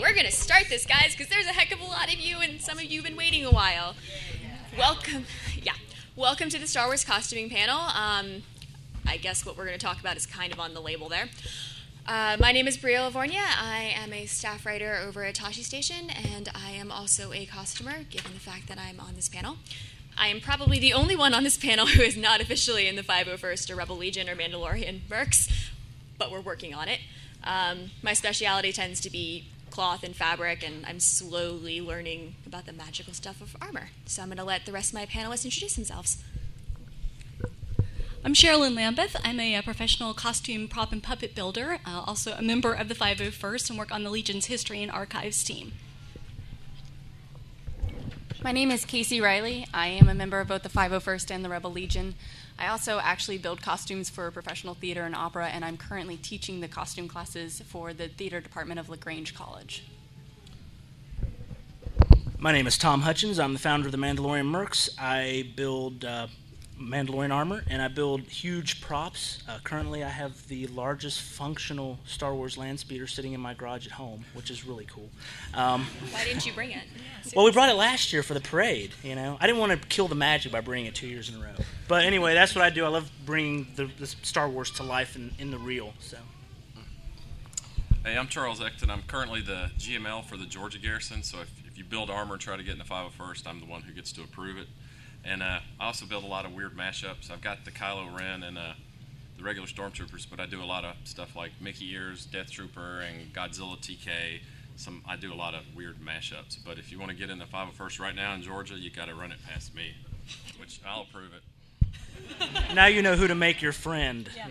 We're gonna start this, guys, because there's a heck of a lot of you, and some of you have been waiting a while. Welcome, yeah, welcome to the Star Wars costuming panel. Um, I guess what we're gonna talk about is kind of on the label there. Uh, my name is Brielle Lavornia. I am a staff writer over at Tosche Station, and I am also a costumer, given the fact that I'm on this panel. I am probably the only one on this panel who is not officially in the 501st or Rebel Legion or Mandalorian Mercs, but we're working on it. Um, my specialty tends to be cloth and fabric, and I'm slowly learning about the magical stuff of armor. So I'm going to let the rest of my panelists introduce themselves. I'm Sherilyn Lambeth. I'm a, a, professional costume prop and puppet builder, uh, also a member of the 501st, and work on the Legion's History and Archives team. My name is Casey Riley. I am a member of both the 501st and the Rebel Legion. I also actually build costumes for professional theater and opera, and I'm currently teaching the costume classes for the theater department of LaGrange College. My name is Tom Hutchins. I'm the founder of the Mandalorian Mercs. I build uh, Mandalorian armor, and I build huge props. Uh, currently, I have the largest functional Star Wars land speeder sitting in my garage at home, which is really cool. Um, Why didn't you bring it? well, we brought it last year for the parade. You know, I didn't want to kill the magic by bringing it two years in a row. But anyway, that's what I do. I love bringing the, the Star Wars to life in, in the real. So. Hey, I'm Charles Ecton. I'm currently the GML for the Georgia Garrison. So if, if you build armor and try to get in the 501st, I'm the one who gets to approve it. And uh, I also build a lot of weird mashups. I've got the Kylo Ren and uh, the regular Stormtroopers, but I do a lot of stuff like Mickey Ears, Death Trooper, and Godzilla TK. Some I do a lot of weird mashups. But if you want to get in the 501st right now in Georgia, you got to run it past me, which I'll approve it. now you know who to make your friend. Yeah.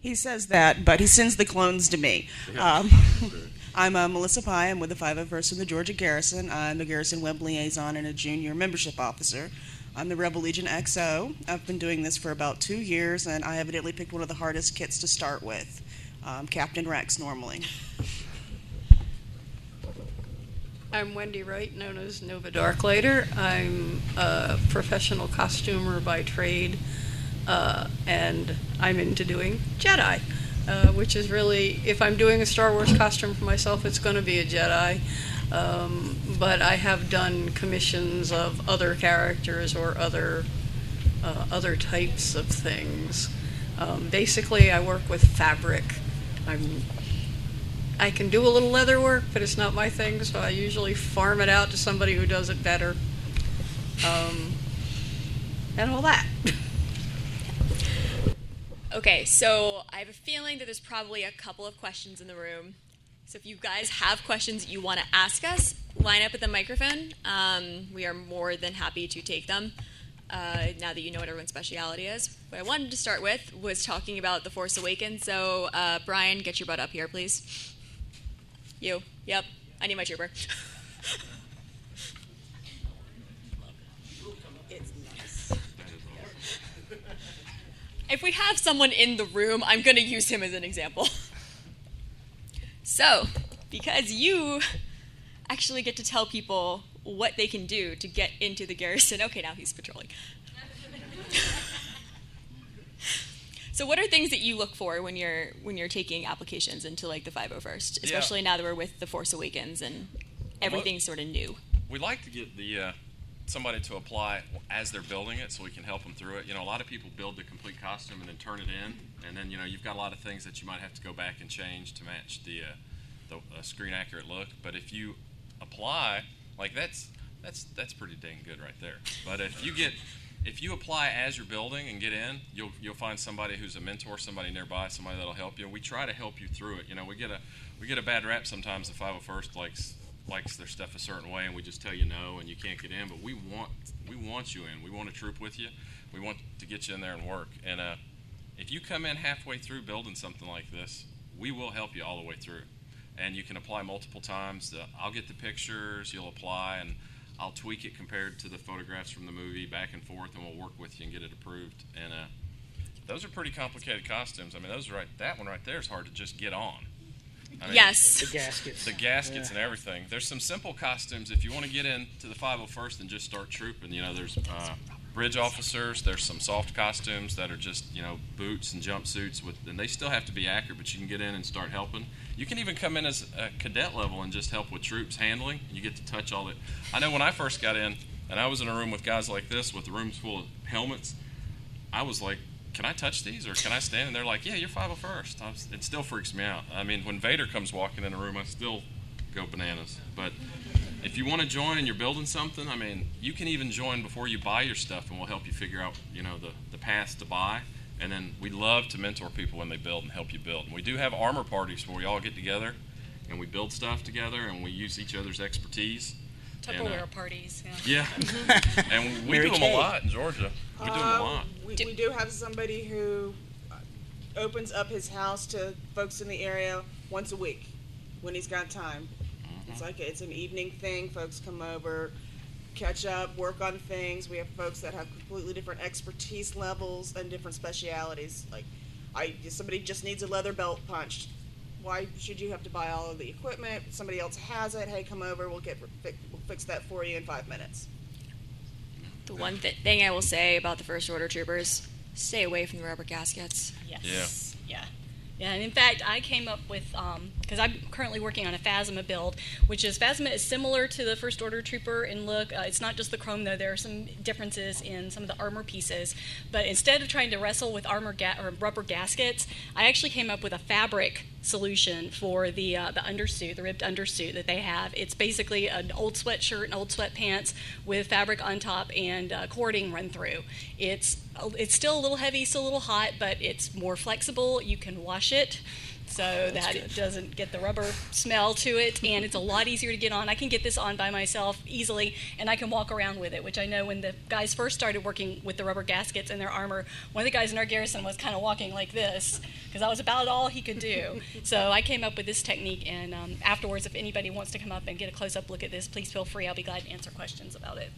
He says that, but he sends the clones to me. Um, I'm uh, Melissa Pye. I'm with the 501st in the Georgia Garrison. I'm the Garrison Web Liaison and a junior membership officer. I'm the Rebel Legion XO. I've been doing this for about two years, and I evidently picked one of the hardest kits to start with. Um, Captain Rex, normally. I'm Wendy Wright, known as Nova Darklighter. I'm a professional costumer by trade, uh, and I'm into doing Jedi, uh, which is really, if I'm doing a Star Wars costume for myself, it's going to be a Jedi. Um, but I have done commissions of other characters or other uh, other types of things. Um, basically, I work with fabric. I'm I can do a little leather work, but it's not my thing, so I usually farm it out to somebody who does it better. Um, and all that. okay, so I have a feeling that there's probably a couple of questions in the room so if you guys have questions you want to ask us, line up at the microphone. Um, we are more than happy to take them. Uh, now that you know what everyone's speciality is. What I wanted to start with was talking about The Force Awakens. So, uh, Brian, get your butt up here, please. You. Yep. I need my trooper. if we have someone in the room, I'm going to use him as an example. So, because you actually get to tell people what they can do to get into the garrison. Okay, now he's patrolling. so, what are things that you look for when you're when you're taking applications into like the 501st, especially yeah. now that we're with the Force Awakens and everything's sort of new? We like to get the uh, somebody to apply as they're building it, so we can help them through it. You know, a lot of people build the complete costume and then turn it in, and then you know you've got a lot of things that you might have to go back and change to match the uh, the uh, screen accurate look. But if you apply, like that's that's that's pretty dang good right there. But if you get if you apply as you're building and get in, you'll you'll find somebody who's a mentor, somebody nearby, somebody that'll help you. We try to help you through it. You know, we get a we get a bad rap sometimes. The 501st likes likes their stuff a certain way, and we just tell you no, and you can't get in. But we want we want you in. We want to troop with you. We want to get you in there and work. And uh, if you come in halfway through building something like this, we will help you all the way through and you can apply multiple times. I'll get the pictures, you'll apply, and I'll tweak it compared to the photographs from the movie back and forth, and we'll work with you and get it approved. And uh, those are pretty complicated costumes. I mean, those right. That one right there is hard to just get on. I mean, Yes. The gaskets. the gaskets Yeah. and everything. There's some simple costumes if you want to get into the 501st and just start trooping. You know, there's uh, bridge officers. There's some soft costumes that are just you know boots and jumpsuits with, and they still have to be accurate, but you can get in and start helping. You can even come in as a cadet level and just help with troops handling. You get to touch all it. I know when I first got in, and I was in a room with guys like this with the rooms full of helmets. I was like, can I touch these or can I stand? And they're like, yeah, you're 501st. I was, it still freaks me out. I mean, when Vader comes walking in a room, I still go bananas. But if you want to join and you're building something, I mean, you can even join before you buy your stuff, and we'll help you figure out, you know, the, the path to buy. And then we love to mentor people when they build and help you build. And we do have armor parties where we all get together and we build stuff together and we use each other's expertise. And, uh, parties. Yeah. Yeah, and we Mary do them Kay. a lot in Georgia. We do them a Um, lot. We, we do have somebody who uh, opens up his house to folks in the area once a week when he's got time. It's like it's an evening thing. Folks come over, catch up, work on things. We have folks that have completely different expertise levels and different specialities. Like, I somebody just needs a leather belt punched. Why should you have to buy all of the equipment? Somebody else has it. Hey, come over. We'll get fi- we'll fix that for you in five minutes. The one th- thing I will say about the first order troopers: stay away from the rubber gaskets. Yes. Yeah. Yeah, and in fact, I came up with um, because I'm currently working on a Phasma build, which is Phasma is similar to the First Order Trooper in look. Uh, it's not just the chrome though; there are some differences in some of the armor pieces. But instead of trying to wrestle with armor ga- or rubber gaskets, I actually came up with a fabric solution for the uh, the undersuit, the ribbed undersuit that they have. It's basically an old sweatshirt and old sweatpants with fabric on top and uh, cording run through. It's it's still a little heavy, still a little hot, but it's more flexible. You can wash it so that it doesn't get the rubber smell to it, and it's a lot easier to get on. I can get this on by myself easily, and I can walk around with it. Which I know when the guys first started working with the rubber gaskets in their armor, one of the guys in our garrison was kind of walking like this because that was about all he could do. so I came up with this technique, and um, afterwards, if anybody wants to come up and get a close-up look at this, please feel free. I'll be glad to answer questions about it.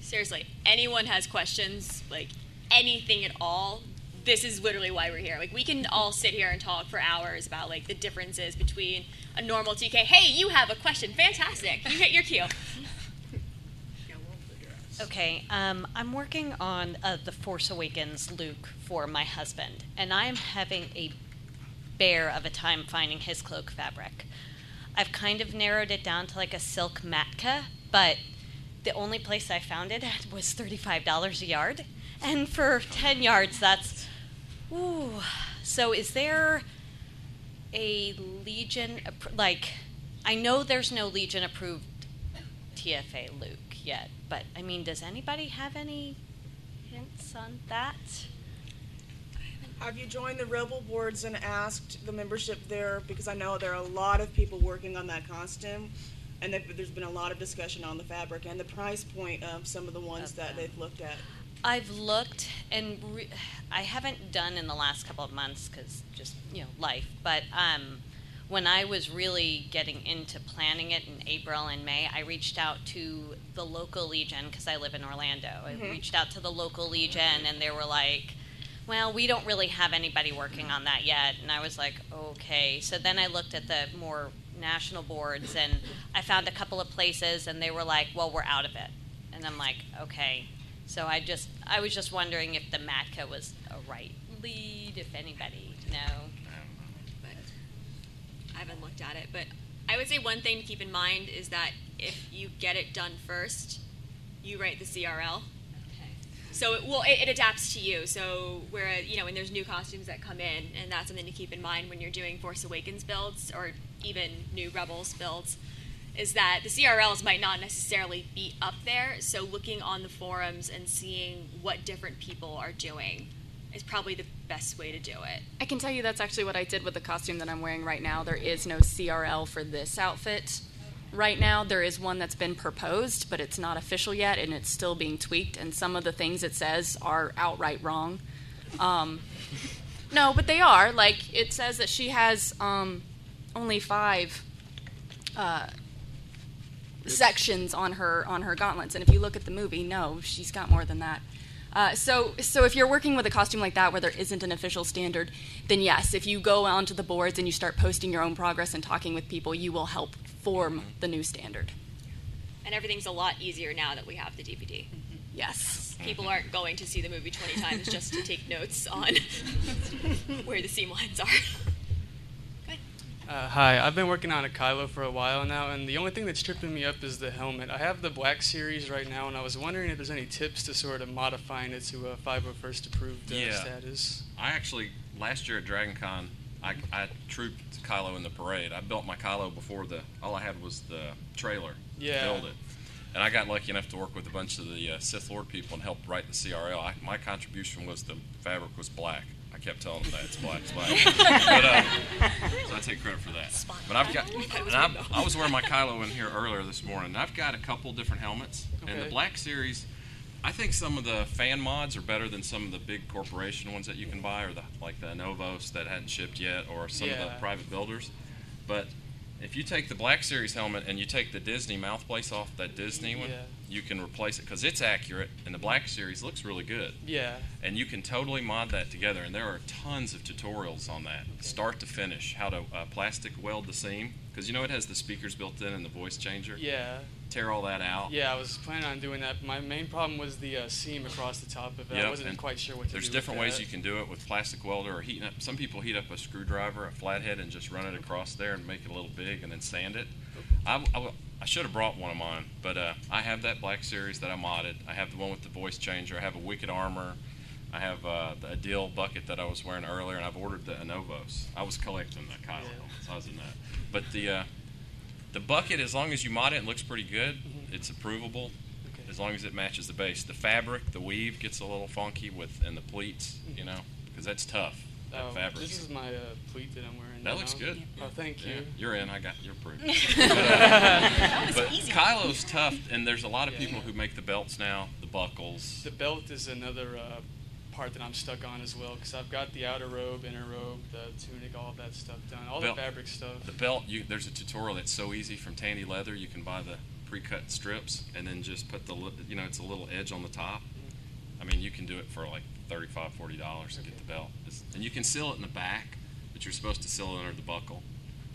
Seriously, anyone has questions, like anything at all, this is literally why we're here. Like we can all sit here and talk for hours about like the differences between a normal TK. Hey, you have a question. Fantastic. You hit your cue. Okay, um, I'm working on uh, the Force Awakens Luke for my husband, and I'm having a bear of a time finding his cloak fabric. I've kind of narrowed it down to like a silk matka, but the only place I found it at was $35 a yard. And for 10 yards, that's. Ooh. So is there a Legion. Like, I know there's no Legion approved TFA Luke yet, but I mean, does anybody have any hints on that? Have you joined the Rebel boards and asked the membership there? Because I know there are a lot of people working on that costume, and there- there's been a lot of discussion on the fabric and the price point of some of the ones Of that them. they've looked at. I've looked and re- I haven't done in the last couple of months because just you know life. But um, when I was really getting into planning it in April and May, I reached out to the local Legion because I live in Orlando. I reached out to the local Legion and they were like, "Well, we don't really have anybody working on that yet." And I was like, "Okay." So then I looked at the more national boards and I found a couple of places and they were like, "Well, we're out of it." And I'm like, "Okay." So I just I was just wondering if the Matka was a right lead, if anybody know. but I haven't looked at it. But I would say one thing to keep in mind is that if you get it done first, you write the CRL. So it, well, it, it adapts to you. So where you know when there's new costumes that come in, and that's something to keep in mind when you're doing Force Awakens builds or even new Rebels builds, is that the CRLs might not necessarily be up there. So looking on the forums and seeing what different people are doing is probably the best way to do it. I can tell you that's actually what I did with the costume that I'm wearing right now. There is no CRL for this outfit. Right now, there is one that's been proposed, but it's not official yet, and it's still being tweaked. And some of the things it says are outright wrong. Um, no, but they are. Like it says that she has um, only five uh, sections on her on her gauntlets, and if you look at the movie, no, she's got more than that. Uh, so, so if you're working with a costume like that where there isn't an official standard, then yes, if you go onto the boards and you start posting your own progress and talking with people, you will help form the new standard. And everything's a lot easier now that we have the DVD. Yes. People aren't going to see the movie 20 times just to take notes on where the seam lines are. Uh, hi, I've been working on a Kylo for a while now, and the only thing that's tripping me up is the helmet. I have the black series right now, and I was wondering if there's any tips to sort of modifying it to a 501st approved uh, Yeah. status. I actually last year at Dragon Con, I, I trooped Kylo in the parade. I built my Kylo before the. All I had was the trailer. Yeah. Build it, and I got lucky enough to work with a bunch of the uh, Sith Lord people and help write the CRL. I, my contribution was the fabric was black. I kept telling them that it's black, it's black. but, uh, so I take credit for that. But I've got, and I, I was wearing my Kylo in here earlier this morning. I've got a couple different helmets, and the Black Series. I think some of the fan mods are better than some of the big corporation ones that you can buy, or the like the Novos that hadn't shipped yet, or some of the private builders. But if you take the Black Series helmet and you take the Disney mouthpiece off that Disney one, Yeah. you can replace it because it's accurate, and the Black Series looks really good. Yeah. And you can totally mod that together, and there are tons of tutorials on that, start to finish, how to uh, plastic weld the seam, because you know it has the speakers built in and the voice changer. Yeah. Tear all that out. Yeah, I was planning on doing that. My main problem was the uh, seam across the top of it. Yep, I wasn't and quite sure what to There's do. There's different with ways that. you can do it with plastic welder or heating up. Some people heat up a screwdriver, a flathead, and just run it across there and make it a little big and then sand it. I, I, I should have brought one of mine, but uh, I have that black series that I modded. I have the one with the voice changer. I have a Wicked Armor. I have uh, the Adil bucket that I was wearing earlier, and I've ordered the Anovos. I was collecting the Kylo Yeah. helmets. I was in that. But the uh, the bucket, as long as you mod it, and looks pretty good. It's approvable Okay. as long as it matches the base. The fabric, the weave gets a little funky with, and the pleats, you know, because that's tough. That Oh, fabric. This is my uh, pleat that I'm wearing. that now. looks good. Oh, thank you. Yeah, you're in. I got you're approved. but uh, but Kylo's tough, and there's a lot of Yeah. people who make the belts now, the buckles. The belt is another uh, part that I'm stuck on as well because I've got the outer robe, inner robe, the tunic, all that stuff done, all Belt- the fabric stuff. The belt, you, there's a tutorial that's so easy from Tandy Leather. You can buy the pre-cut strips and then just put the, you know, it's a little edge on the top. I mean, you can do it for like 35 40 dollars and get the belt, It's- and you can seal it in the back, but you're supposed to seal it under the buckle,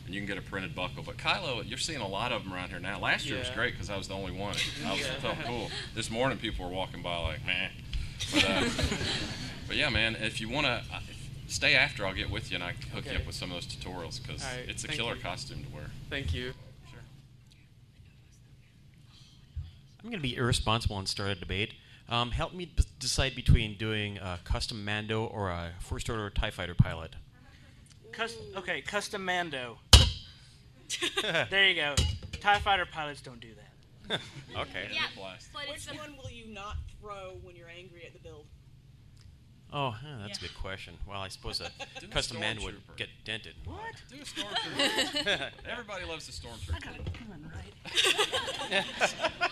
and you can get a printed buckle. But Kylo, you're seeing a lot of them around here now. Last year was great because I was the only one. I was, Yeah. felt cool. This morning, people were walking by like, man. But, uh, but yeah, man, if you want to. Uh, Stay after, I'll get with you and I can hook you up with some of those tutorials because All right, it's a thank killer you. costume to wear. Thank you. Sure. I'm going to be irresponsible and start a debate. Um, help me b- decide between doing a custom Mando or a first order TIE fighter pilot. Cus- okay, custom Mando. there you go. Tie fighter pilots don't do that. okay. Yeah, but it's Which one will you not throw when you're angry at the build? Oh, huh, that's a good question. Well, I suppose a Do a custom Mando would stormtrooper. get dented. What? Do a stormtrooper. Everybody loves the stormtrooper. Done, right?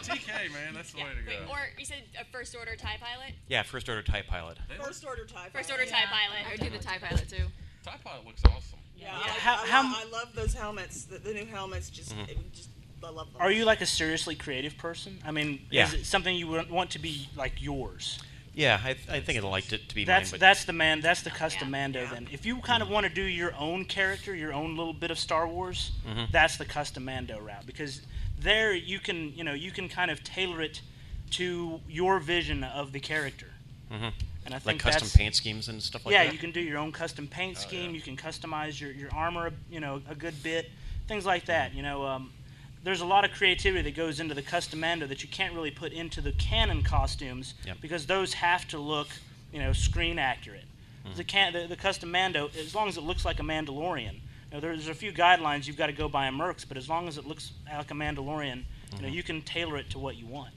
TK, man, that's the way to Wait, go. or you said a first order TIE pilot? Yeah, first order TIE pilot. They look- First order tie. First pilot. order TIE pilot. I would do the TIE pilot too. TIE pilot looks awesome. Yeah, Yeah, I, how- I, how lo- love those helmets. The, the new helmets just, mm-hmm. it just, I love them. Are you like a seriously creative person? I mean, Yeah. is it something you would want to be like yours? Yeah, I, I think I'd like it to be That's mine, but that's the man. That's the custom Yeah. Mando. Yeah. Then, if you kind of want to do your own character, your own little bit of Star Wars, Mhm. that's the custom Mando route because there you can you know you can kind of tailor it to your vision of the character. Mhm. And I think like custom that's, paint schemes and stuff like yeah, that. Yeah, you can do your own custom paint Oh, scheme. yeah. You can customize your, your armor, you know, a good bit, things like that. You know, um, there's a lot of creativity that goes into the custom Mando that you can't really put into the canon costumes Yep. because those have to look, you know, screen accurate. Hmm. The, can, the the custom Mando, as long as it looks like a Mandalorian. You know, there's a few guidelines you've got to go by in Mercs, but as long as it looks like a Mandalorian, you know, Mhm. you can tailor it to what you want.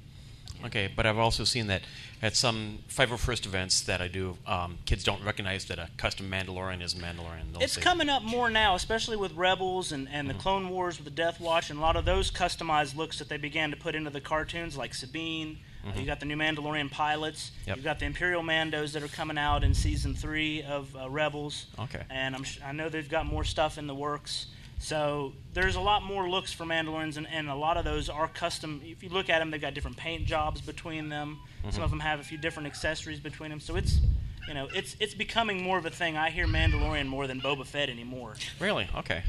Okay, but I've also seen that at some 501st events that I do, um, kids don't recognize that a custom Mandalorian is a Mandalorian. They'll It's say, coming up more now, especially with Rebels and, and Mm-hmm. the Clone Wars with the Death Watch and a lot of those customized looks that they began to put into the cartoons, like Sabine. Uh, you got the new Mandalorian pilots. Mm-hmm. Yep. You've got the Imperial Mandos that are coming out in season three of uh, Rebels. Okay. And I'm sh- I know they've got more stuff in the works. So there's a lot more looks for Mandalorians, and, and a lot of those are custom. If you look at them, they've got different paint jobs between them. Some of them have a few different accessories between them. So it's, you know, it's it's becoming more of a thing. I hear Mandalorian more than Boba Fett anymore. Really? Okay.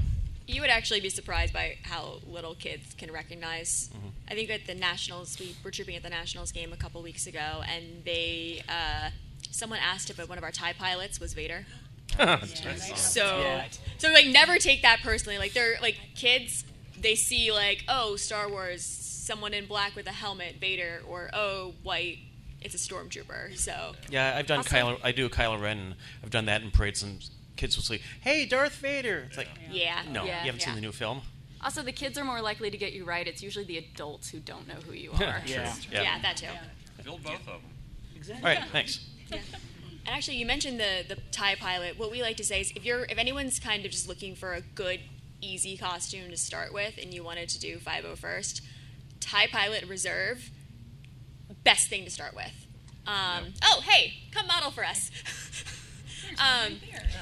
You would actually be surprised by how little kids can recognize. Mm-hmm. I think at the Nationals, we were trooping at the Nationals game a couple weeks ago, and they, uh, someone asked if one of our Tie pilots was Vader. Oh, so, so like never take that personally. Like they're like kids, they see like oh Star Wars, someone in black with a helmet, Vader, or oh white, it's a stormtrooper. So Yeah, I've done Also- Kylo. I do Kylo Ren. And I've done that in parades, and kids will say, "Hey, Darth Vader." It's like, yeah, no, Yeah. you haven't seen the new film. Also, the kids are more likely to get you right. It's usually the adults who don't know who you are. Yeah. yeah, that too. Build both of them. Exactly. All right, thanks. And actually, you mentioned the the tie pilot. What we like to say is, if you're if anyone's kind of just looking for a good, easy costume to start with, and you wanted to do 501st, tie pilot reserve, best thing to start with. Um, Oh, hey, come model for us. um,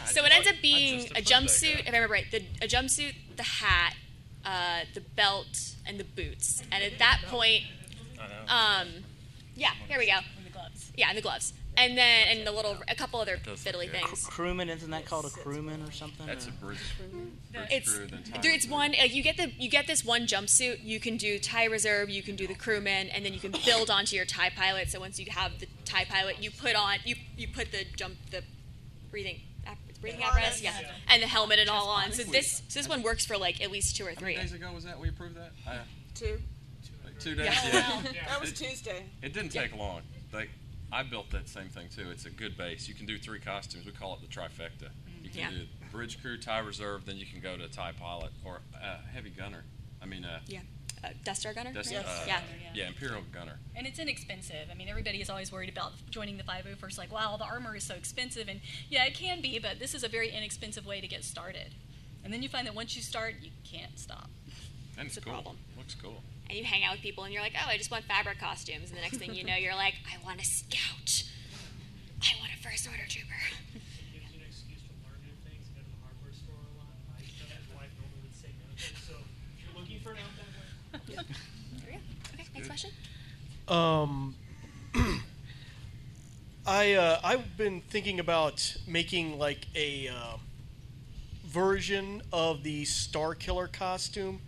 so it ends up being a jumpsuit. If I remember right, the, a jumpsuit, the hat, uh, the belt, and the boots. And at that point, um, yeah, here we go. And the gloves. Yeah, and the gloves, and then and the little a couple other fiddly look good. things. Crewman, isn't that called a crewman or something? That's a or- bridge. bridge It's crew, then tie there- it's one like you get the you get this one jumpsuit. You can do tie reserve, you can do the crewman, and then you can build onto your tie pilot. So once you have the tie pilot, you put on you you put the jump the breathing breathing apparatus, yeah, and the helmet and all on. So this so this one works for like at least two or How many three. days ago was that we approved that? Uh, Two. like two days. Yeah. Yeah. That was Tuesday. It didn't take long. Like I built that same thing too. It's a good base. You can do three costumes. We call it the trifecta. You can Yeah. do bridge crew, tie reserve, then you can go to tie pilot or uh, heavy gunner. I mean, uh, Yeah, uh, Death Star gunner. that's, right? uh, yeah. yeah, imperial gunner. And it's inexpensive. I mean, everybody is always worried about joining the 501st. Like, wow, the armor is so expensive. And yeah, it can be, but this is a very inexpensive way to get started. And then you find that once you start, you can't stop. And it's a cool. problem. Looks cool. And you hang out with people and you're like, oh, I just want fabric costumes. And the next thing you know, you're like, I want a scout. I want a first order trooper. gives you an excuse to learn new things, and go to the hardware store a lot. I tell my wife normally would say no to. So if you're looking for an outbound way, There we go. Okay, next question. Um, I uh, I've been thinking about making like a uh, version of the Starkiller costume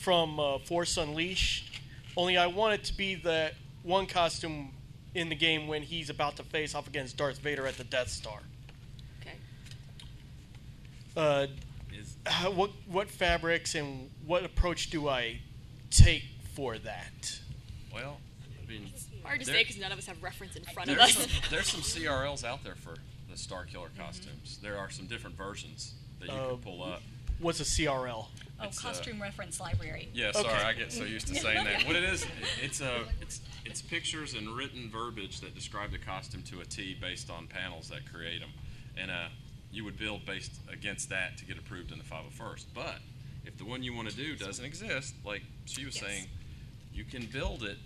from uh, Force Unleashed. Only I want it to be the one costume in the game when he's about to face off against Darth Vader at the Death Star. Okay. Uh, Is how, what what fabrics and what approach do I take for that? well, I mean, Hard to There- say because none of us have reference in front of there's us. some, there's some CRLs out there for the Starkiller costumes. There are some different versions that you Uh, can pull up. What's a CRL? Oh, It's, uh, costume reference library. Yeah, sorry, Okay. I get so used to saying that. What it is, it's a it's it's pictures and written verbiage that describe the costume to a T based on panels that create them, and uh, you would build based against that to get approved in the 501st. But if the one you want to do doesn't exist, like she was Yes. saying, you can build it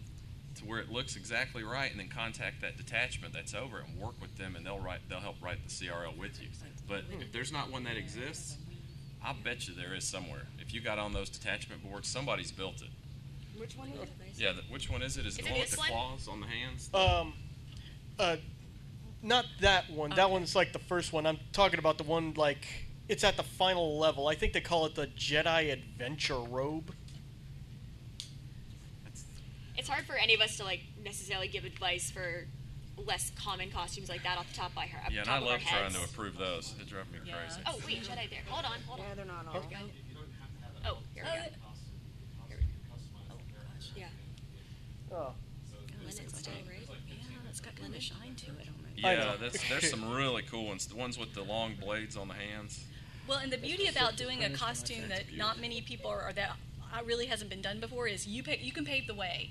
to where it looks exactly right, and then contact that detachment that's over and work with them, and they'll write they'll help write the CRL with you. But if there's not one that exists, I bet you there is somewhere. If you got on those detachment boards, somebody's built it. Which one is it? Yeah, the, which one is it? Is, Is the it one with the one? claws on the hands? Um, uh, not that one. That one's like the first one. I'm talking about the one like it's at the final level. I think they call it the Jedi Adventure Robe. It's hard for any of us to like necessarily give advice for less common costumes like that off the top by her. yeah, and top I of love trying heads. to approve those. It drives me Yeah. crazy. Oh wait, Jedi there. Hold on, hold on. Yeah, they're not all. Oh, here we go. Here we go. Oh gosh, yeah. Oh. Lynette's still right. Yeah, it's got kind of shine to it almost. I Yeah, that's, there's some really cool ones. The ones with the long blades on the hands. Well, and the beauty about doing a costume that not many people are, or that uh, really hasn't been done before is you pay, you can pave the way.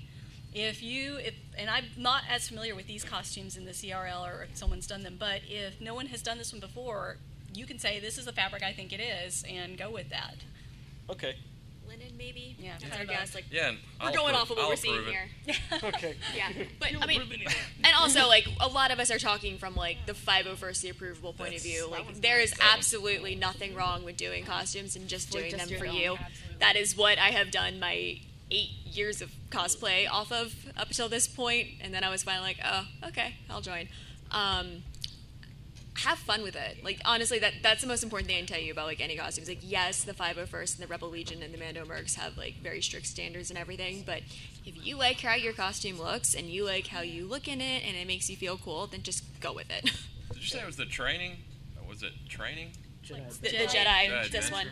If you if and I'm not as familiar with these costumes in the CRL or if someone's done them, but if no one has done this one before, you can say this is the fabric I think it is and go with that. Okay. linen, maybe. Yeah, that's kind our of guess. Like Yeah, and we're I'll going approve- off of what I'll we're seeing approve it. here. Okay. Yeah, but I mean, and also like a lot of us are talking from like the 501st the approvable point of view. Like there is absolutely nothing wrong with doing costumes and just Like, doing just them for your you. absolutely. That is what I have done my eight years of cosplay off of up until this point, and then I was finally like, oh, okay, I'll join. Um, have fun with it. Like honestly, that that's the most important thing I can tell you about like any costumes. Like yes, the 501st and the Rebel Legion and the Mando Mercs have like very strict standards and everything, but if you like how your costume looks and you like how you look in it and it makes you feel cool, then just go with it. Did you say it was the training? Or Was it training? the, the Jedi, Jedi this one.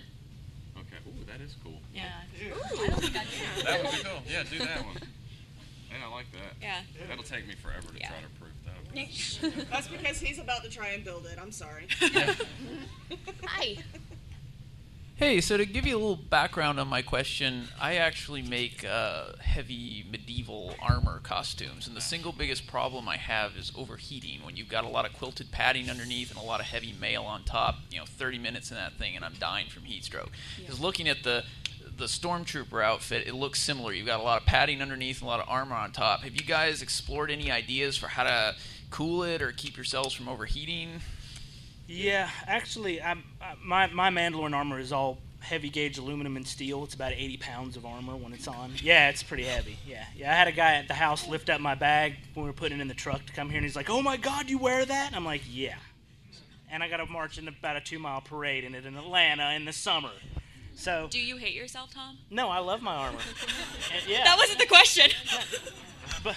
Okay. Ooh, that is cool. Yeah. I don't think I do. That would be cool. Yeah, do that one. Yeah, I like that. Yeah. That'll take me forever to Yeah. try to prove that. That's because he's about to try and build it. I'm sorry. Hi. Hey, so to give you a little background on my question, I actually make uh, heavy medieval armor costumes, and the single biggest problem I have is overheating. When you've got a lot of quilted padding underneath and a lot of heavy mail on top, you know, 30 minutes in that thing, and I'm dying from heat stroke. Because looking at the the stormtrooper outfit, it looks similar. You've got a lot of padding underneath and a lot of armor on top. Have you guys explored any ideas for how to cool it or keep yourselves from overheating? Yeah, actually, I'm, uh, my my Mandalorian armor is all heavy gauge aluminum and steel. It's about 80 pounds of armor when it's on. Yeah, it's pretty heavy. Yeah, yeah. I had a guy at the house lift up my bag when we were putting it in the truck to come here, and he's like, "Oh my God, you wear that?" And I'm like, "Yeah." And I got to march in about a two mile parade in it in Atlanta in the summer. So Do you hate yourself, Tom? no, I love my armor. And, yeah. That wasn't the question. but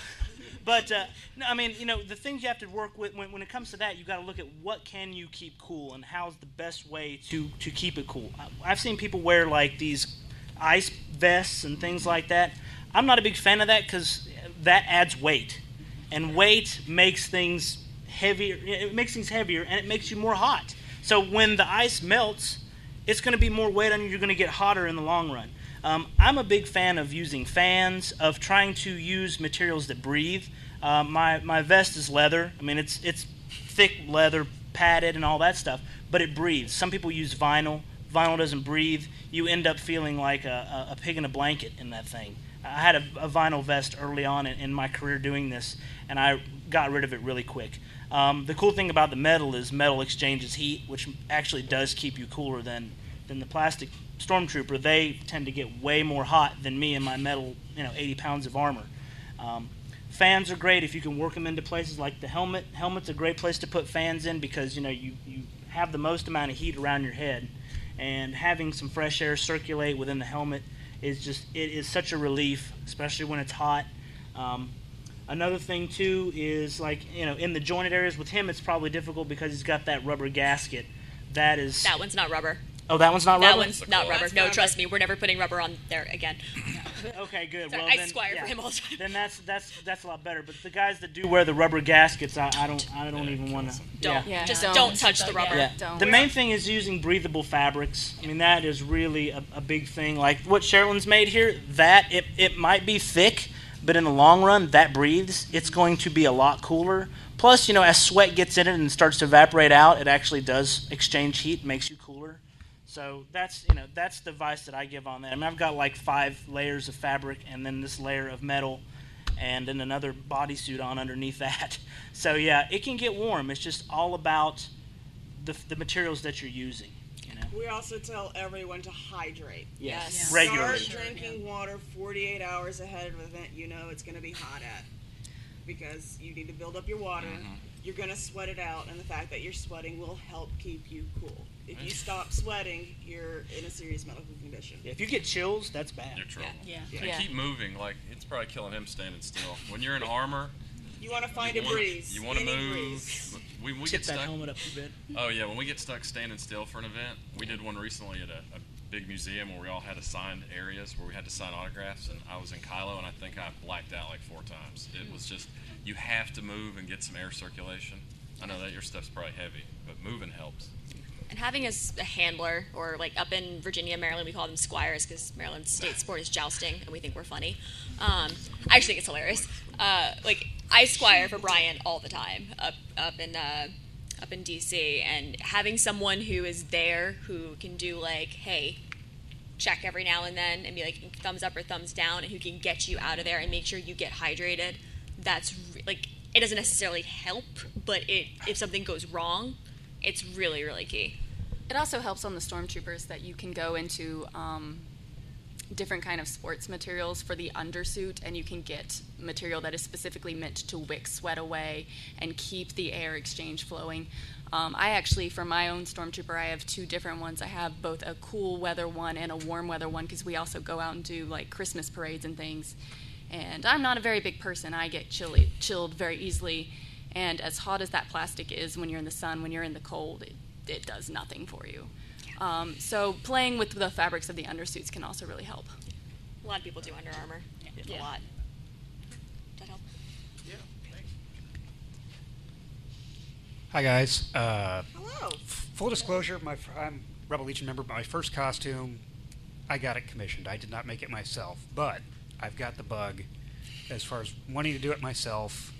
but uh, no, I mean, you know, the things you have to work with when, when it comes to that, you got to look at what can you keep cool and how's the best way to to keep it cool. I- I've seen people wear like these ice vests and things like that. I'm not a big fan of that because that adds weight, and weight makes things heavier. It makes things heavier and it makes you more hot. So when the ice melts, it's going to be more weight on you. You're going to get hotter in the long run. Um, I'm a big fan of using fans, of trying to use materials that breathe. Uh, my my vest is leather. I mean, it's it's thick leather, padded, and all that stuff, but it breathes. Some people use vinyl. Vinyl doesn't breathe. You end up feeling like a, a, pig in a blanket in that thing. I had a, a vinyl vest early on in, in my career doing this, and I got rid of it really quick. Um, the cool thing about the metal is metal exchanges heat, which actually does keep you cooler than than the plastic stormtrooper. They tend to get way more hot than me and my metal, you know, 80 pounds of armor. Um, fans are great if you can work them into places like the helmet. Helmet's a great place to put fans in because you know you you have the most amount of heat around your head, and having some fresh air circulate within the helmet is just it is such a relief, especially when it's hot. Um, Another thing too is like you know in the jointed areas with him it's probably difficult because he's got that rubber gasket. That is That one's not rubber. oh that one's not That rubber. one's not oh, rubber. No, trust me, we're never putting rubber on there again. okay, good. Sorry, well, I then, squire yeah. for him all the time. Then that's that's that's a lot better. But the guys that do wear the rubber gaskets, I, I don't I don't even want to. Don't. Yeah. Just Don't. don't, touch the rubber. Yeah. Don't. The main thing is using breathable fabrics. I mean, that is really a, a big thing. Like what Sherilyn's made here, that it, it might be thick, but in the long run, that breathes. It's going to be a lot cooler. Plus, you know, as sweat gets in it and starts to evaporate out, it actually does exchange heat, makes you cooler. So that's you know that's the advice that I give on that. I mean, I've got like five layers of fabric and then this layer of metal, and then another bodysuit on underneath that. So yeah, it can get warm. It's just all about the, the materials that you're using. You know, We also tell everyone to hydrate. yes, Yes. regularly. Start drinking water 48 hours ahead of an event you know it's going to be hot at. Because you need to build up your water. Mm-hmm. You're going to sweat it out, and the fact that you're sweating will help keep you cool. If you stop sweating, you're in a serious medical condition. If you get chills, that's bad. You're trouble. Yeah. And Yeah. keep moving. Like it's probably killing him standing still. When you're in armor, You want to find you a wanna- breeze. You want to move. breeze. We, we Tip get that helmet up a bit. Oh yeah, when we get stuck standing still for an event, we did one recently at a, a big museum where we all had assigned areas where we had to sign autographs, and I was in Kylo, and I think I blacked out like four times. It was just you have to move and get some air circulation. I know that your stuff's probably heavy, but moving helps. And having a handler, or like up in Virginia, Maryland, we call them squires because Maryland's state sport is jousting, and we think we're funny. Um, I actually think it's hilarious. Uh, like I squire for Brian all the time up up in uh, up in DC, and having someone who is there who can do like, hey, check every now and then and be like thumbs up or thumbs down, and who can get you out of there and make sure you get hydrated. That's re- like it doesn't necessarily help, but it if something goes wrong, it's really really key. It also helps on the stormtroopers that you can go into um, different kind of sports materials for the undersuit, and you can get material that is specifically meant to wick sweat away and keep the air exchange flowing. Um, I actually, for my own stormtrooper, I have two different ones. I have both a cool weather one and a warm weather one because we also go out and do like Christmas parades and things. And I'm not a very big person. I get chilly, chilled very easily. And as hot as that plastic is when you're in the sun, when you're in the cold, it, it does nothing for you. Um, so playing with the fabrics of the undersuits can also really help. A lot of people do Under Armour. Yeah. A lot. Does that help? Hi guys. Uh, Hello. full disclosure, my f- I'm Rebel Legion member. My first costume, I got it commissioned. I did not make it myself, but I've got the bug as far as wanting to do it myself,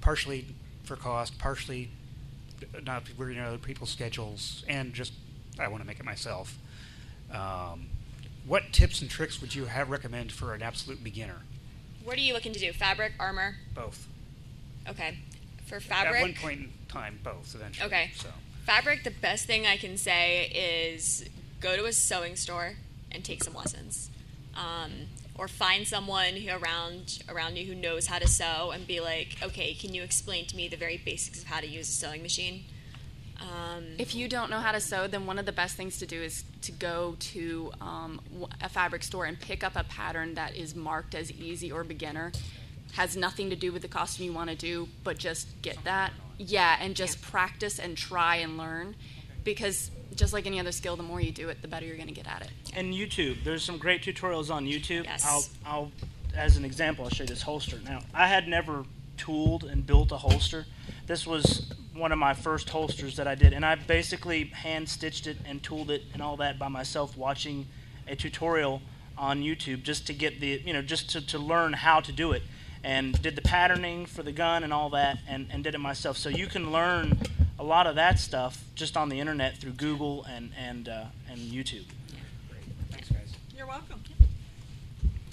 partially for cost, partially not worrying about other people's schedules, and just I want to make it myself. Um, what tips and tricks would you have recommend for an absolute beginner? What are you looking to do? Fabric, armor? Both. Okay. For fabric. At one point in time, both eventually. Okay. So. fabric, the best thing I can say is go to a sewing store and take some lessons. Um, or find someone who around around you who knows how to sew and be like, okay, can you explain to me the very basics of how to use a sewing machine? Um, If you don't know how to sew, then one of the best things to do is to go to um, w- a fabric store and pick up a pattern that is marked as easy or beginner. Has nothing to do with the costume you want to do, but just get that. Yeah, and just practice and try and learn. Because just like any other skill, the more you do it, the better you're going to get at it. And YouTube, there's some great tutorials on YouTube. Yes. I'll, I'll, as an example, I'll show you this holster. Now, I had never tooled and built a holster. This was one of my first holsters that I did, and I basically hand stitched it and tooled it and all that by myself, watching a tutorial on YouTube just to get the, you know, just to, to learn how to do it. And did the patterning for the gun and all that, and, and did it myself. So you can learn a lot of that stuff just on the internet through Google and and uh, and YouTube. Thanks, guys. You're welcome.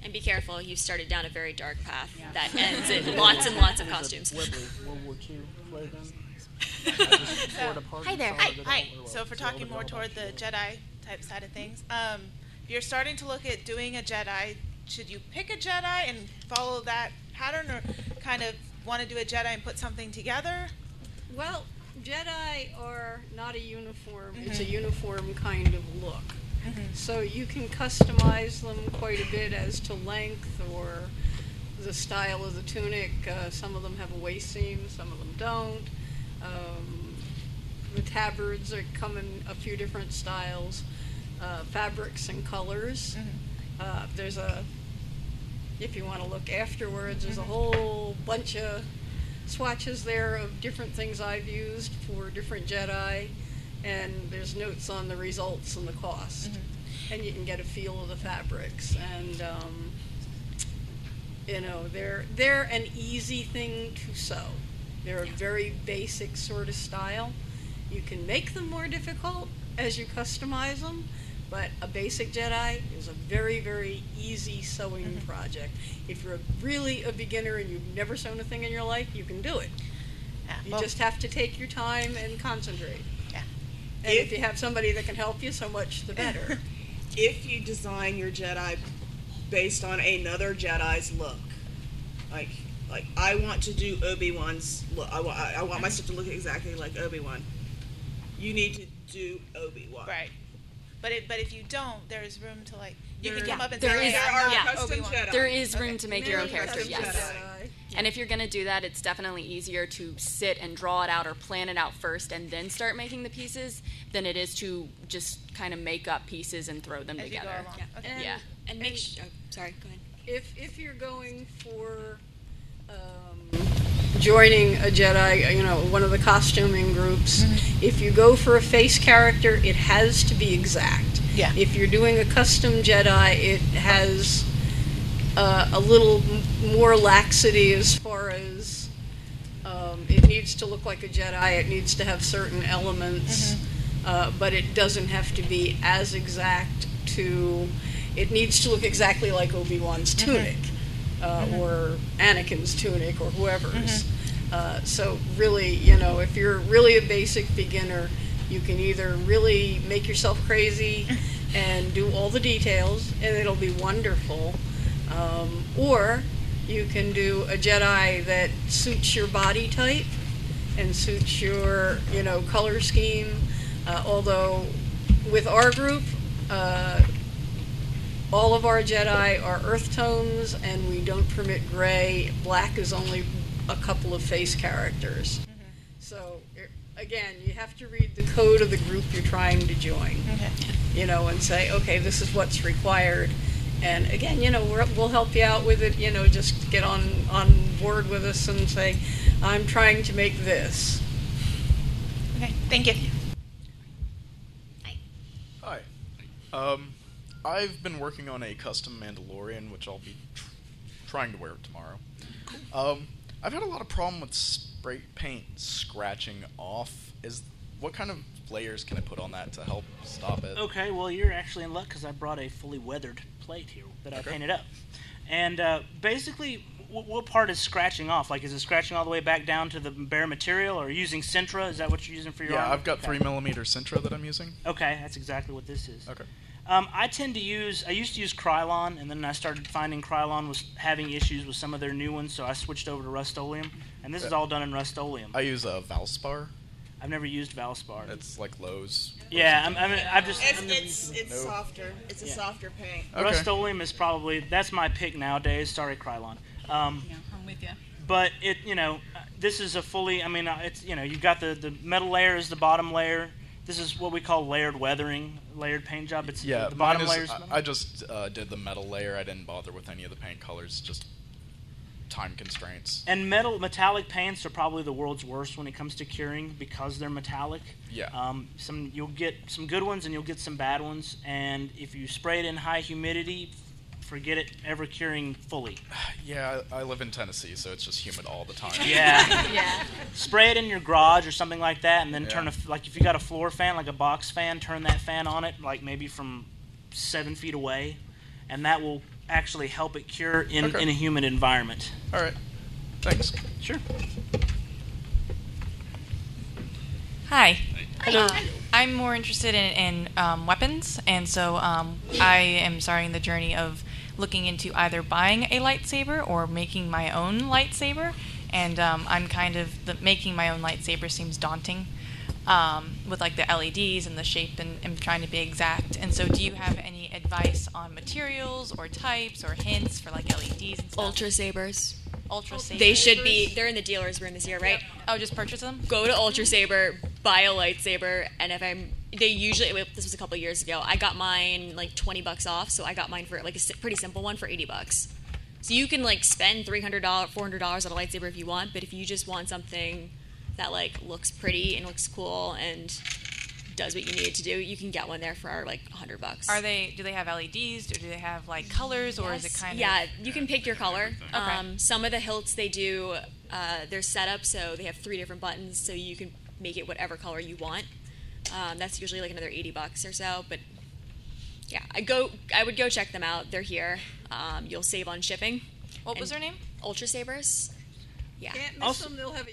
And be careful, you've started down a very dark path that ends in lots and lots of costumes. World War II flare gun. Hi there. Hi. Hi. So if we're talking more toward the Jedi type side of things, um, if you're starting to look at doing a Jedi, should you pick a Jedi and follow that pattern, or kind of want to do a Jedi and put something together? Well, Jedi are not a uniform. It's a Mhm. uniform kind of look. Mhm. So you can customize them quite a bit as to length or the style of the tunic. Uh, some of them have a waist seam, some of them don't. Um, the tabards are come in a few different styles, uh, fabrics and colors. Uh, there's a, if you want to look afterwards, there's a whole bunch of swatches there of different things I've used for different Jedi, and there's notes on the results and the cost, and you can get a feel of the fabrics. And um, you know, they're they're an easy thing to sew. They're a very basic sort of style. You can make them more difficult as you customize them, but a basic Jedi is a very, very easy sewing project. If you're really a beginner and you've never sewn a thing in your life, you can do it. you well- just have to take your time and concentrate. Yeah. And if, you have somebody that can help you, so much the better. if you design your Jedi based on another Jedi's look, like like I want to do Obi Wan's look, I want I I want my stuff to look exactly like Obi Wan. You need to do Obi Wan. Right. But it, but if you don't, there's room to like you can There- come up and there say, is- "Hey, there not are custom Obi-Wan." Jedi. There is room Okay. to make your own Many character, custom yes. Jedi. And if you're going to do that, it's definitely easier to sit and draw it out or plan it out first and then start making the pieces than it is to just kind of make up pieces and throw them As you go together. along. Yeah. Okay. And, Yeah. and make sure. Oh, sorry, go ahead. if if you're going for um, joining a Jedi, you know, one of the costuming groups, if you go for a face character, it has to be exact. Yeah. If you're doing a custom Jedi, it has uh, a little m- more laxity as far as um, it needs to look like a Jedi. It needs to have certain elements, uh, but it doesn't have to be as exact to, it needs to look exactly like Obi Wan's tunic, uh, or Anakin's tunic, or whoever's. Uh, so really, you know, if you're really a basic beginner, you can either really make yourself crazy and do all the details, and it'll be wonderful, um, or you can do a Jedi that suits your body type and suits your, you know, color scheme. Uh, although with our group, uh, all of our Jedi are earth tones, and we don't permit gray. Black is only a couple of face characters. So again, you have to read the code of the group you're trying to join. Okay. You know, and say, okay, this is what's required. And again, you know, we're, we'll help you out with it. You know, just get on on board with us and say, I'm trying to make this. Okay, thank you. Hi. Um, I've been working on a custom Mandalorian, which I'll be tr- trying to wear tomorrow. Um, I've had a lot of problem with spray paint scratching off. Is what kind of layers can I put on that to help stop it? Okay, well, you're actually in luck because I brought a fully weathered plate here that I painted up. And uh, basically, w- what part is scratching off? Like, is it scratching all the way back down to the bare material, or using Sintra? Is that what you're using for your Yeah? I've got Okay. three millimeter Sintra that I'm using. Okay, that's exactly what this is. Okay. Um, I tend to use. I used to use Krylon, and then I started finding Krylon was having issues with some of their new ones, so I switched over to Rust-Oleum, and this is all done in Rust-Oleum. I use a Valspar. I've never used Valspar. It's like Lowe's. Yeah, I'm. I'm, I've just. It's I've never it's, it's No. softer. It's a Yeah. softer paint. Okay. Rust-Oleum is probably that's my pick nowadays. Sorry, Krylon. Um, Yeah, I'm with you. but it you know uh, this is a fully i mean uh, it's you know you've got the the metal layer is the bottom layer this is what we call layered weathering layered paint job it's Yeah, the mine bottom is, layer I, I just uh, did the metal layer. I didn't bother with any of the paint colors. Just time constraints. and metal metallic paints are probably the world's worst when it comes to curing because they're metallic Yeah. um, some you'll get some good ones and you'll get some bad ones and if you spray it in high humidity forget it ever curing fully Yeah, I, I live in Tennessee, so it's just humid all the time. Yeah. Yeah. Spray it in your garage or something like that, and then Yeah. turn a f- like if you got a floor fan, like a box fan, turn that fan on it, like maybe from seven feet away, and that will actually help it cure in, Okay. in a humid environment. All right. Thanks. Sure. Hi. Hello. I'm more interested in, in um, weapons, and so um, I am starting the journey of looking into either buying a lightsaber or making my own lightsaber. And um, I'm kind of the, making my own lightsaber seems daunting um, with like the LEDs and the shape and, and trying to be exact. And so, do you have any advice on materials or types or hints for like LEDs and stuff? Ultra sabers. Ultra sabers. They should be. They're in the dealers room this year, right? Oh, just purchase them. Go to Ultra Saber, buy a lightsaber, and if I'm, they usually. wait, This was a couple years ago. I got mine like twenty bucks off, so I got mine for like a pretty simple one for eighty bucks. So you can like spend three hundred dollars, four hundred dollars on a lightsaber if you want, but if you just want something that like looks pretty and looks cool and does what you need it to do, you can get one there for like a hundred bucks. Are they? Do they have LEDs? Or do they have like colors, or is it kind yeah, of? Yeah, you can pick your color. Okay. Um, some of the hilts they do, uh, they're set up so they have three different buttons, so you can make it whatever color you want. Um, that's usually like another eighty bucks or so, but yeah, I go. I would go check them out. They're here. Um, you'll save on shipping. What was their name? Ultra Sabers. Yeah. Can't miss them. They'll have a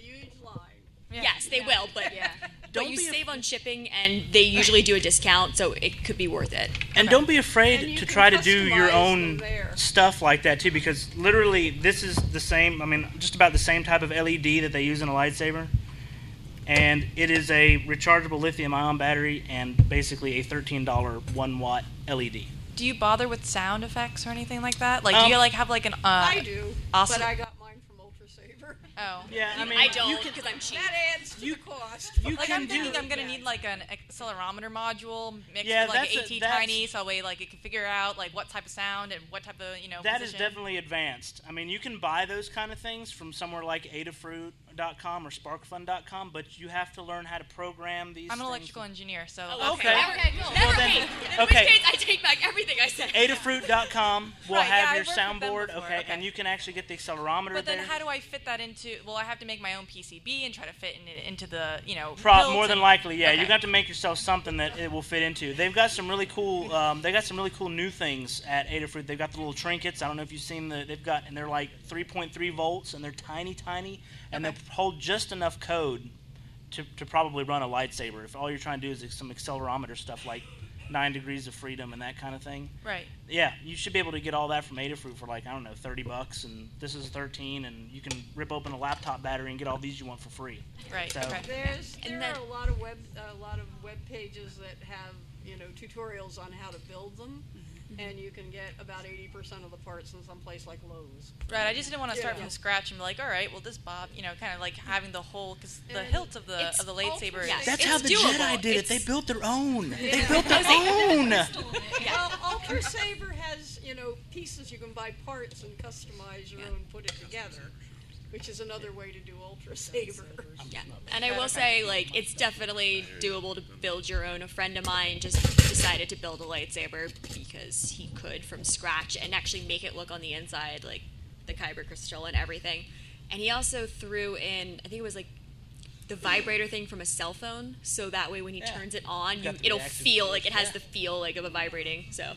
huge line. Yes, they will, but yeah. Don't you be save on shipping, and they usually do a discount, so it could be worth it. And don't be afraid to try to do your own stuff like that too, because literally this is the same. I mean, just about the same type of LED that they use in a lightsaber, and it is a rechargeable lithium-ion battery and basically a thirteen dollar one watt E LED. Do you bother with sound effects or anything like that? Like, Um, do you like have like an? Uh, I do, Awesome. but I got mine from Ultra Saber. Oh. Yeah, I mean, I you don't can- because I'm cheap. That adds to the cost. You like can I'm thinking do- I'm gonna need like an accelerometer module mixed Yeah, with like that's a- AT that's- Tiny, so way like it can figure out like what type of sound and what type of you know. That is position. definitely advanced. I mean, you can buy those kind of things from somewhere like Adafruit, spark.com or sparkfun.com, but you have to learn how to program these. I'm an things. electrical engineer, so Oh, Okay. Never, Okay, never Well, then- In okay. which case, I take back everything I said. Adafruit.com will Right, have I your worked with them soundboard, okay, okay. and you can actually get the accelerometer But then, there. how do I fit that into? Well, I have to make my own PCB and try to fit in it into the, you know, Pro- builds more than likely, yeah. Okay. You're gonna have to make yourself something that it will fit into. They've got some really cool. Um, they got some really cool new things at Adafruit. They've got the little trinkets. I don't know if you've seen the. They've got and they're like 3.3 volts and they're tiny, tiny, and they hold just enough code to, to probably run a lightsaber. If all you're trying to do is some accelerometer stuff like nine degrees of freedom and that kind of thing. Right. Yeah, you should be able to get all that from Adafruit for like I don't know, 30 bucks, and this is 13, and you can rip open a laptop battery and get all these you want for free. Right. So, There's And there then- are a lot of web a lot of web pages that have you know tutorials on how to build them, and you can get about eighty percent of the parts in some place like Lowe's. Right. I just didn't want to start Yeah. from scratch and be like, all right, well, this Bob, you know, kind of like having the whole because the hilt of the of the lightsaber. is- That's It's how the doable. Jedi did it. They built their own. They built their own. Well, Ultra Saber has you know pieces you can buy parts and customize your own, put it together, which is another way to do Ultra Saber. Yeah, and I will say, like, it's definitely doable to build your own. A friend of mine just decided to build a lightsaber because he could from scratch and actually make it look on the inside like the kyber crystal and everything. And he also threw in, I think it was like the vibrator thing from a cell phone, so that way when he Yeah. turns it on, you, it'll feel like it has yeah. the feel like of a vibrating. So, yeah.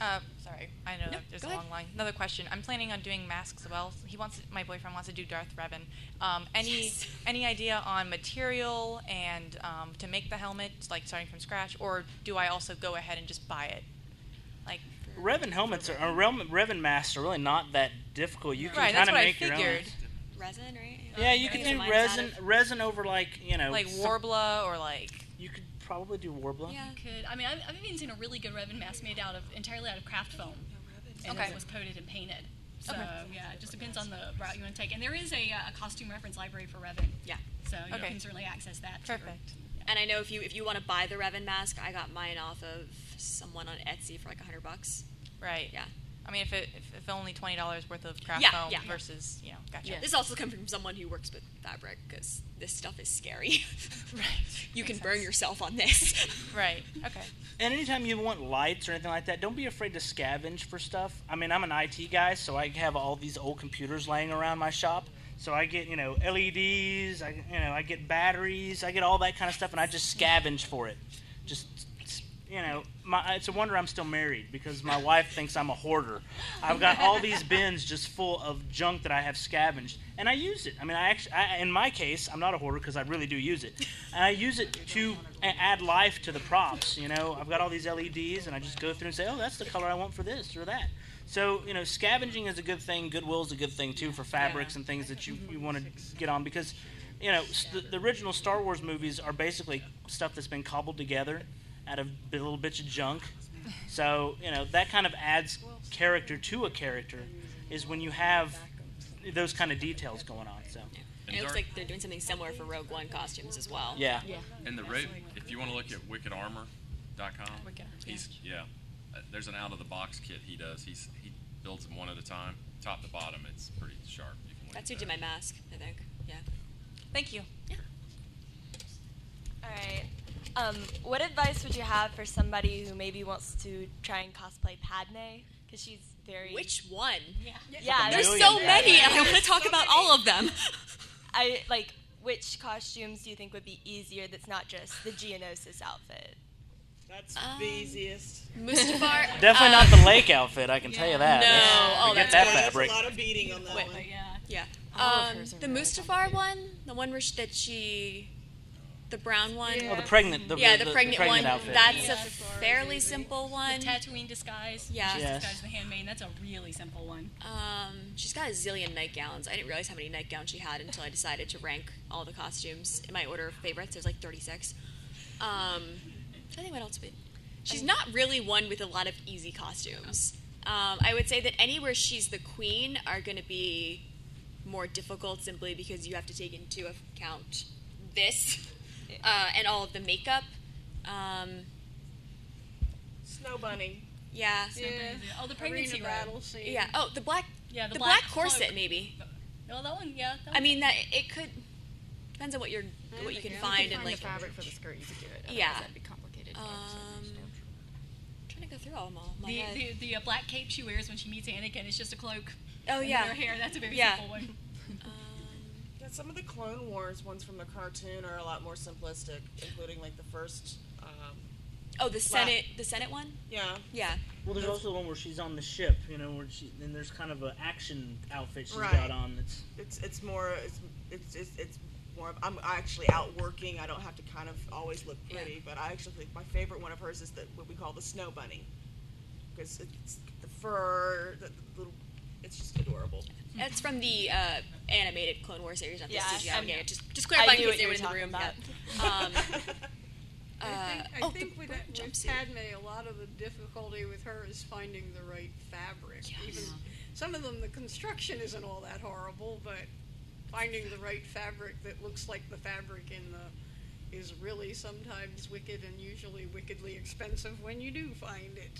Uh, sorry, I know No, that there's go a ahead. long line. Another question. I'm planning on doing masks as well. He wants my boyfriend wants to do Darth Revan. Um, any Yes. any idea on material and um, to make the helmet, like starting from scratch, or do I also go ahead and just buy it? Like Revan helmets are, or Revan Revan masks are really not that difficult. You can Right, kind of what I make your own. figured. Resin, right? Yeah, you can do resin, resin over like you know, like some- Worbla or like You could probably do Worbla. Yeah. Could I mean I've, I've even seen a really good Revan mask made out of entirely out of craft foam, and Okay. it was coated and painted. So Okay. yeah, it just depends on the route you want to take. And there is a, uh, a costume reference library for Revan. Yeah. So you Okay. can certainly access that. too. perfect. And I know if you if you want to buy the Revan mask, I got mine off of someone on Etsy for like a hundred bucks. Right. Yeah. I mean, if it if, if only twenty dollars worth of craft Yeah, foam yeah. versus you know, gotcha. This also comes from someone who works with fabric because this stuff is scary. Right. you can burn sense. yourself on this. Right. Okay. And anytime you want lights or anything like that, don't be afraid to scavenge for stuff. I mean, I'm an IT guy, so I have all these old computers laying around my shop. So I get, you know, LEDs, I, you know, I get batteries, I get all that kind of stuff, and I just scavenge for it. Just, you know, my, it's a wonder I'm still married because my wife thinks I'm a hoarder. I've got all these bins just full of junk that I have scavenged, and I use it. I mean, I actually, I, in my case, I'm not a hoarder because I really do use it, and I use it to add life to the props. You know, I've got all these LEDs, and I just go through and say, oh, that's the color I want for this or that. So, you know, scavenging is a good thing. Goodwill is a good thing too for fabrics and things that you, you want to get on because, you know, the, the original Star Wars movies are basically stuff that's been cobbled together out of b- little bits of junk. So, you know, that kind of adds character to a character is when you have those kind of details going on. So, and it looks like they're doing something similar for Rogue One costumes as well. Yeah. And the rate, if you want to look at wickedarmor.com, Wicked, he's yeah. Uh, there's an out of the box kit he does. He's he builds them one at a time, top to bottom. It's pretty sharp. You can That's at who did my mask, I think. Yeah. Thank you. Yeah. All right. Um, what advice would you have for somebody who maybe wants to try and cosplay Padme? Because she's very. Which one? Yeah. yeah. There's Yeah. so many, and I want to talk about all of them. I like. Which costumes do you think would be easier? That's not just the Geonosis outfit. That's Um, the easiest. Mustafar. definitely not the lake outfit, I can tell you that. No, That's- oh, forget that's that gorgeous. fabric. a lot of beating on that Wait, one. Yeah. Yeah. Um, the really Mustafar one, the one where she, that she, the brown one. Oh, the pregnant, the, yeah, the, the, pregnant, one. outfit. That's Yeah. a fairly simple one. The Tatooine disguise. Yeah. She's Yes. disguised the handmaiden. That's a really simple one. Um, she's got a zillion nightgowns. I didn't realize how many nightgowns she had until I decided to rank all the costumes in my order of favorites. There's like 36. Um, I think what else would. She's not really one with a lot of easy costumes. Um, I would say that anywhere she's the queen are going to be more difficult simply because you have to take into account this uh, and all of the makeup. Um, Snow Bunny. yeah. Yeah. Oh, the pregnancy Arena battle scene. Yeah. Oh, the black. Yeah, the the black black, corset, cloak. maybe. Well, that one, yeah. I mean that it could depends on what you're what you can Yeah. find If you and find like the fabric for the skirt, you could do it. Yeah. That'd be complicated. Um, trying to go through all of them all. My The, head. the, the uh, black cape she wears when she meets Anakin is just a cloak. Oh, yeah. Her hair. That's a very Yeah. simple one. Yeah, some of the Clone Wars ones from the cartoon are a lot more simplistic, including like the first. Um, oh, the black- Senate, the Senate one. Yeah. Yeah. Well, there's also one where she's on the ship, you know, where she and there's kind of an action outfit she's Right. got on. It's It's it's more it's it's it's, it's more. Of, I'm actually out working. I don't have to kind of always look pretty, yeah. but I actually think my favorite one of hers is the what we call the snow bunny, because it's the fur, the, the little. It's just adorable. That's from the uh, animated Clone Wars series, not the Yeah, CGI. I'm- one. Yeah, just just clarifying knew in what case they you were were in the room. talking Yeah. Um, I think, I uh, oh, think with, that, with. Padme, a lot of the difficulty with her is finding the right fabric. Even some of them, the construction isn't all that horrible, but finding the right fabric that looks like the fabric in the is really sometimes wicked and usually wickedly expensive when you do find it.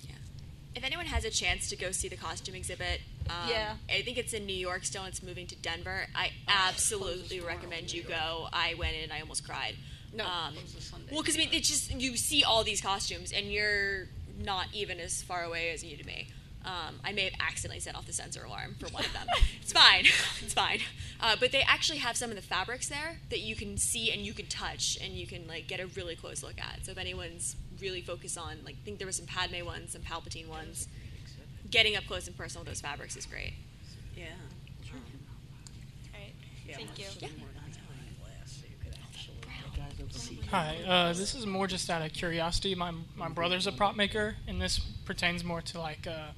If anyone has a chance to go see the costume exhibit, um, Yeah. I think it's in New York still. and It's moving to Denver. I absolutely recommend you go. I went in, I almost cried. No, um, Sunday. well, because I mean, it's just you see all these costumes, and you're not even as far away as you to be. Um, I may have accidentally set off the sensor alarm for one of them. it's fine, it's fine. Uh, but they actually have some of the fabrics there that you can see and you can touch and you can like get a really close look at. So if anyone's really focused on like, think there was some Padme ones, some Palpatine ones. Getting up close and personal with those fabrics is great. Yeah. Alright. Yeah, Thank you. most of them were behind glass, so you could actually- Hi, uh, this is more just out of curiosity. My my brother's a prop maker, and this pertains more to like uh,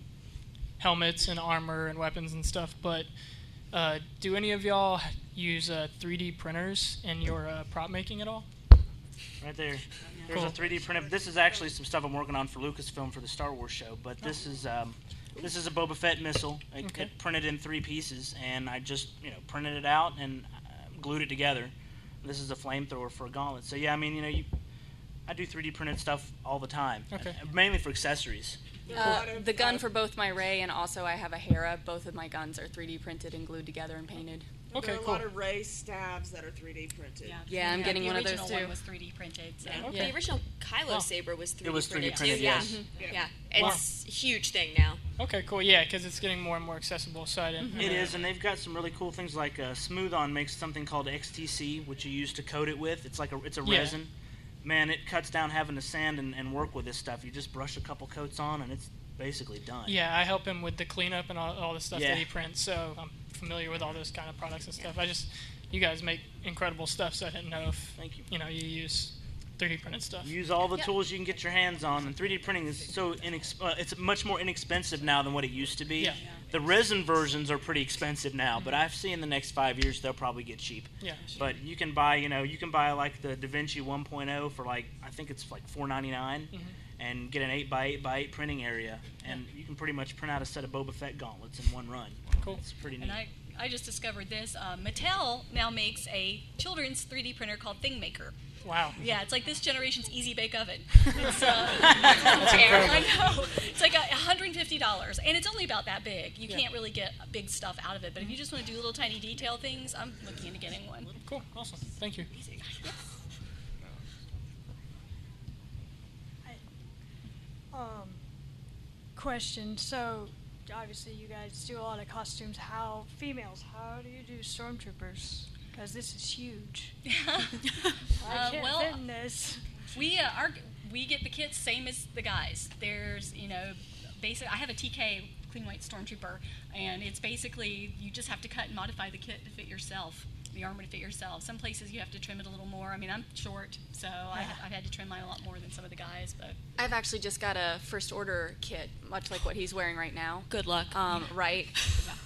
helmets and armor and weapons and stuff. But uh, do any of y'all use uh, 3D printers in your uh, prop making at all? right there. There's Cool. a 3D printed. This is actually some stuff I'm working on for Lucasfilm for the Star Wars show. But this is um, this is a Boba Fett missile. It, Okay. it printed in three pieces, and I just you know printed it out and uh, glued it together. This is a flamethrower for a gauntlet. So yeah, I mean you know you, I do 3D printed stuff all the time. Okay. Mainly for accessories. Uh, the gun for both my Rey and also I have a Hera. Both of my guns are 3D printed and glued together and painted. there are a lot of Rey stabs that are 3D printed. Yeah, yeah I'm Yeah, getting one of those original too. one was 3D printed. So. The original Kylo saber was 3D printed. It was 3D printed, printed, too. yes. Yeah, Mhm. yeah. Wow. It's a huge thing now. Okay, cool. Yeah, because it's getting more and more accessible. So I didn't. It is, and they've got some really cool things like uh, Smooth On makes something called XTC, which you use to coat it with. It's like a it's a Yeah. resin. Man, it cuts down having to sand and, and work with this stuff. You just brush a couple coats on, and it's basically done. Yeah, I help him with the cleanup and all, all the stuff Yeah. that he prints, so I'm familiar with all those kind of products and stuff. I just, you guys make incredible stuff, so I didn't know if Thank you. you know you use 3D printed stuff. Use all the tools you can get your hands on, and 3D printing is so inex- uh, it's much more inexpensive now than what it used to be. Yeah. The resin versions are pretty expensive now, but I've seen in the next five years they'll probably get cheap. Yeah. But you can buy, you know, you can buy like the DaVinci 1.0 for like I think it's like 4.99, Mhm. and get an 8 by 8 by 8 printing area, and you can pretty much print out a set of Boba Fett gauntlets in one run. Cool. It's pretty neat. And I, I just discovered this. Uh, Mattel now makes a children's 3D printer called ThingMaker. Wow. Yeah, it's like this generation's Easy Bake Oven. It's, uh, That's I know. It's like a $150, and it's only about that big. You Yeah. can't really get big stuff out of it. But if you just want to do little tiny detail things, I'm looking into getting one. Cool. Awesome. Thank you. Um, question. So, obviously, you guys do a lot of costumes. How females? How do you do stormtroopers? Because this is huge. I Uh, can't well, fit in this. We uh, our, we get the kits same as the guys. There's you know, basic. I have a TK clean white stormtrooper, and it's basically you just have to cut and modify the kit to fit yourself, the armor to fit yourself. Some places you have to trim it a little more. I mean, I'm short, so I, I've had to trim mine a lot more than some of the guys. But I've actually just got a first order kit, much like what he's wearing right now. Good luck. Um, right.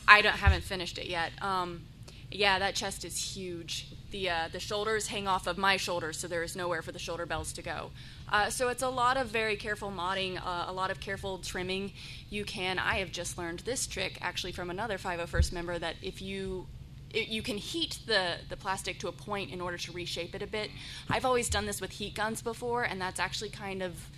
I don't haven't finished it yet. Um, yeah, that chest is huge. The uh, the shoulders hang off of my shoulders, so there is nowhere for the shoulder bells to go. Uh, so it's a lot of very careful modding, uh, a lot of careful trimming. You can. I have just learned this trick actually from another 501st member that if you it, you can heat the, the plastic to a point in order to reshape it a bit. I've always done this with heat guns before, and that's actually kind of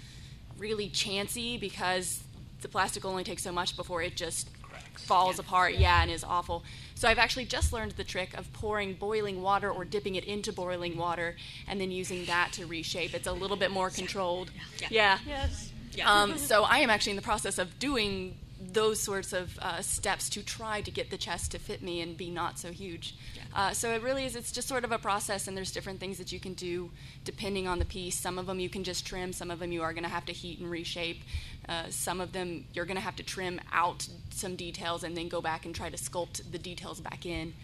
really chancy because the plastic only takes so much before it just falls apart, yeah, and is awful. So I've actually just learned the trick of pouring boiling water or dipping it into boiling water and then using that to reshape. It's a little bit more controlled. Yeah. Yes. Um, so I am actually in the process of doing those sorts of uh, steps to try to get the chest to fit me and be not so huge. Uh, so it really is. It's just sort of a process, and there's different things that you can do depending on the piece. Some of them you can just trim. Some of them you are going to have to heat and reshape. Uh, some of them you're going to have to trim out some details and then go back and try to sculpt the details back in.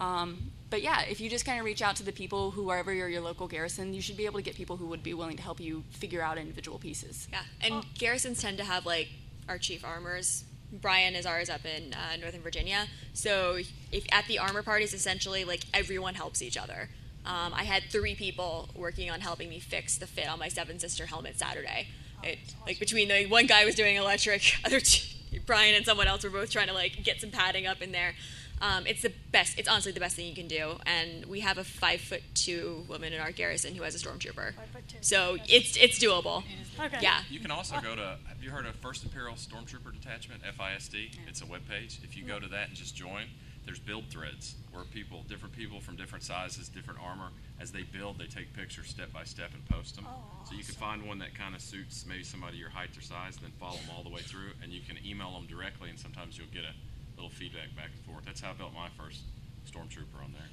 Um, but yeah, if you just kind of reach out to the people, whoever you're your local garrison, you should be able to get people who would be willing to help you figure out individual pieces. Yeah, and garrisons tend to have like our chief armors. Brian is ours up in uh, Northern Virginia. So if at the armor parties, essentially like everyone helps each other. Um, I had three people working on helping me fix the fit on my Seventh Sister helmet Saturday. It, like between the one guy was doing electric, other two, Brian and someone else were both trying to like get some padding up in there. Um, it's the best. It's honestly the best thing you can do. And we have a five foot two woman in our garrison who has a stormtrooper. So it's it's doable. Okay. Yeah. You can also go to. Have you heard of First Imperial Stormtrooper Detachment (FISD)? It's a webpage. If you go to that and just join, there's build threads where people, different people from different sizes, different armor, as they build, they take pictures step by step and post them. so you can find one that kind of suits maybe somebody your height or size, and then follow them all the way through, and you can email them directly, and sometimes you'll get a little feedback back and forth. That's how I built my first Stormtrooper on there.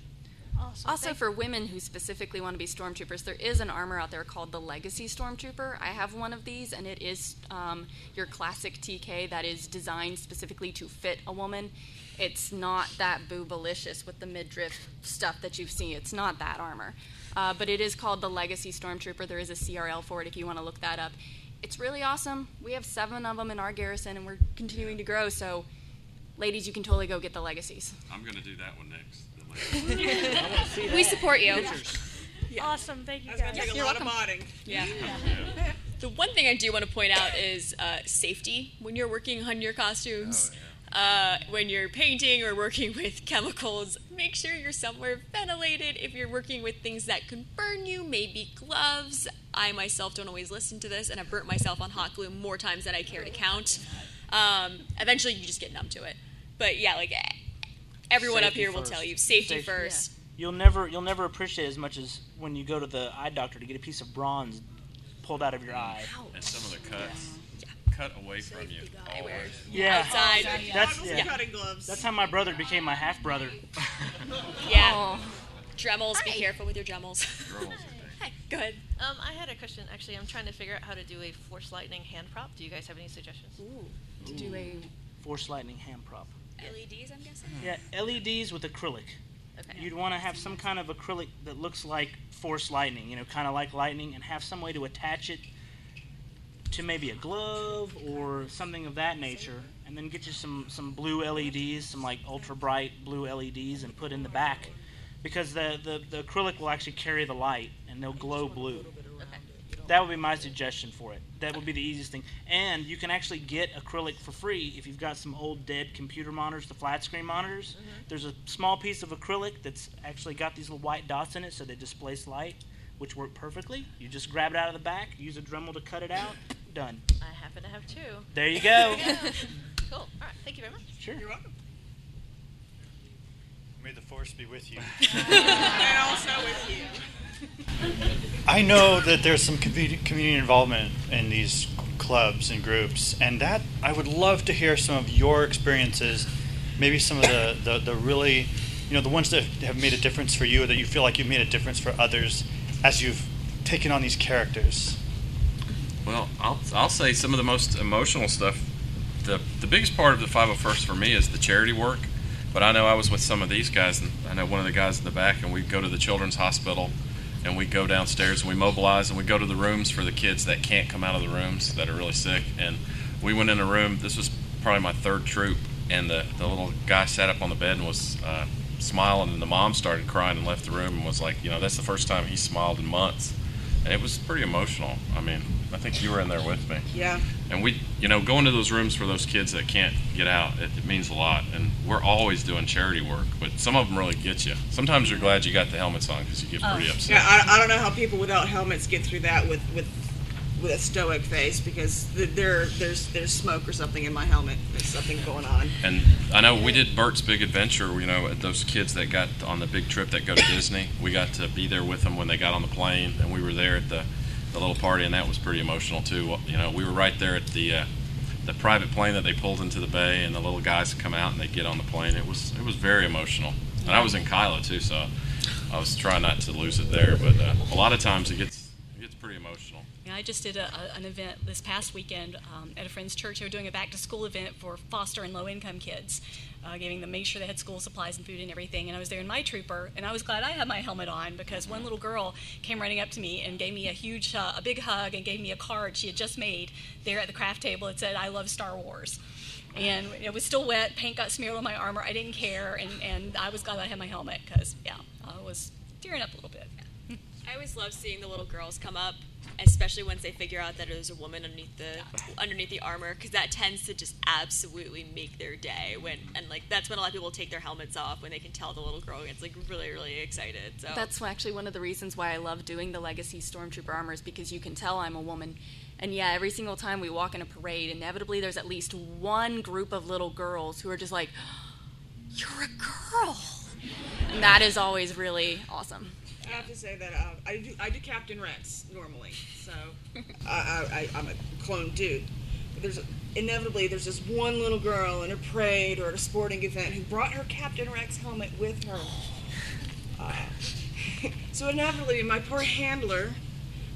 Awesome. Also, for women who specifically want to be stormtroopers, there is an armor out there called the Legacy Stormtrooper. I have one of these, and it is um, your classic TK that is designed specifically to fit a woman. It's not that boobalicious with the midriff stuff that you've seen. It's not that armor. Uh, but it is called the Legacy Stormtrooper. There is a CRL for it if you want to look that up. It's really awesome. We have seven of them in our garrison, and we're continuing to grow. So, ladies, you can totally go get the Legacies. I'm going to do that one next. We support you. Awesome. Thank you That's gonna guys. take a lot of modding. Yeah. The one thing I do want to point out is uh, safety when you're working on your costumes. Uh, when you're painting or working with chemicals, make sure you're somewhere ventilated. If you're working with things that can burn you, maybe gloves. I myself don't always listen to this, and I've burnt myself on hot glue more times than I care to count. Um, eventually, you just get numb to it. But yeah, like everyone up Safety here will tell you safety, Safety. first. You'll never you'll never appreciate as much as when you go to the eye doctor to get a piece of bronze pulled out of your eye. And some of the cuts cut away from you. Always. Yeah, Outside. That's Yeah. yeah. Cutting gloves. That's how my brother became my half brother. Yeah. Dremels, be careful with your Dremels. Hi, go ahead. Um, I had a question. Actually, I'm trying to figure out how to do a Force Lightning hand prop. Do you guys have any suggestions? To do a Force lightning hand prop. LEDs, I'm guessing. Yeah, LEDs with acrylic. Okay. You'd want to have some kind of acrylic that looks like force lightning, you know, kind of like lightning, and have some way to attach it to maybe a glove or something of that nature, and then get you some some blue LEDs, some like ultra bright blue LEDs, and put in the back, because the the, the acrylic will actually carry the light and they'll glow blue. That would be my suggestion for it. That would be the easiest thing. And you can actually get acrylic for free if you've got some old dead computer monitors, the flat screen monitors. Mm-hmm. There's a small piece of acrylic that's actually got these little white dots in it so they displace light, which work perfectly. You just grab it out of the back, use a Dremel to cut it out, done. I happen to have two. There you go. cool. All right. Thank you very much. Sure. You're welcome. May the force be with you. and also with you. I know that there's some community involvement in these clubs and groups, and that I would love to hear some of your experiences. Maybe some of the, the, the really, you know, the ones that have made a difference for you, that you feel like you've made a difference for others as you've taken on these characters. Well, I'll, I'll say some of the most emotional stuff. The, the biggest part of the 501st for me is the charity work. But I know I was with some of these guys, and I know one of the guys in the back, and we'd go to the children's hospital, and we'd go downstairs and we mobilize, and we go to the rooms for the kids that can't come out of the rooms that are really sick. And we went in a room. This was probably my third troop, and the, the little guy sat up on the bed and was uh, smiling, and the mom started crying and left the room and was like, you know, that's the first time he smiled in months, and it was pretty emotional. I mean, I think you were in there with me. Yeah. And we, you know, going to those rooms for those kids that can't get out, it, it means a lot. And we're always doing charity work, but some of them really get you. Sometimes you're glad you got the helmets on because you get pretty oh. upset. Yeah, I, I don't know how people without helmets get through that with with with a stoic face because th- there there's there's smoke or something in my helmet. There's something going on. And I know we did Bert's Big Adventure. You know, those kids that got on the big trip that go to Disney. We got to be there with them when they got on the plane, and we were there at the, the little party, and that was pretty emotional too. You know, we were right there at the uh, the private plane that they pulled into the bay, and the little guys come out and they get on the plane. It was it was very emotional, and I was in Kylo too, so I was trying not to lose it there. But uh, a lot of times it gets I just did a, a, an event this past weekend um, at a friend's church. They were doing a back to school event for foster and low income kids, uh, giving them make sure they had school supplies and food and everything. And I was there in my trooper, and I was glad I had my helmet on because one little girl came running up to me and gave me a huge, uh, a big hug and gave me a card she had just made there at the craft table. It said, "I love Star Wars." And it was still wet. Paint got smeared on my armor. I didn't care, and, and I was glad I had my helmet because, yeah, I was tearing up a little bit. I always love seeing the little girls come up, especially once they figure out that there's a woman underneath the underneath the armor, because that tends to just absolutely make their day. When and like that's when a lot of people take their helmets off when they can tell the little girl gets like really really excited. So That's actually one of the reasons why I love doing the Legacy Stormtrooper armors because you can tell I'm a woman. And yeah, every single time we walk in a parade, inevitably there's at least one group of little girls who are just like, You're a girl. And that is always really awesome. I have to say that uh, I do I do Captain Rex normally, so I, I, I'm a clone dude. But there's inevitably there's this one little girl in a parade or at a sporting event who brought her Captain Rex helmet with her. Uh, so inevitably, my poor handler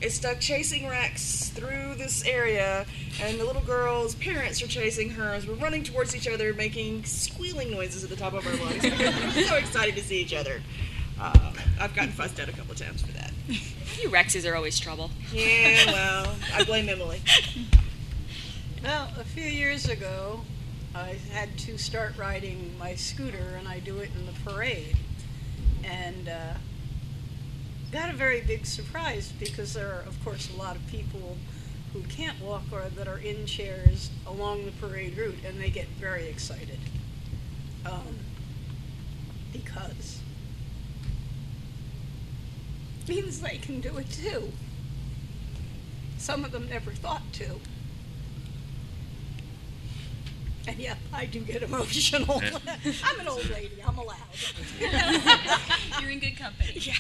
is stuck chasing Rex through this area, and the little girl's parents are chasing her as we're running towards each other, making squealing noises at the top of our lungs. we're so excited to see each other. Uh, I've gotten fussed at a couple of times for that. you Rexes are always trouble. Yeah, well, I blame Emily. Well, a few years ago, I had to start riding my scooter, and I do it in the parade. And uh, got a very big surprise because there are, of course, a lot of people who can't walk or that are in chairs along the parade route, and they get very excited. Um, because means they can do it too. Some of them never thought to. And yeah, I do get emotional. I'm an old lady. I'm allowed. You're in good company. Yeah.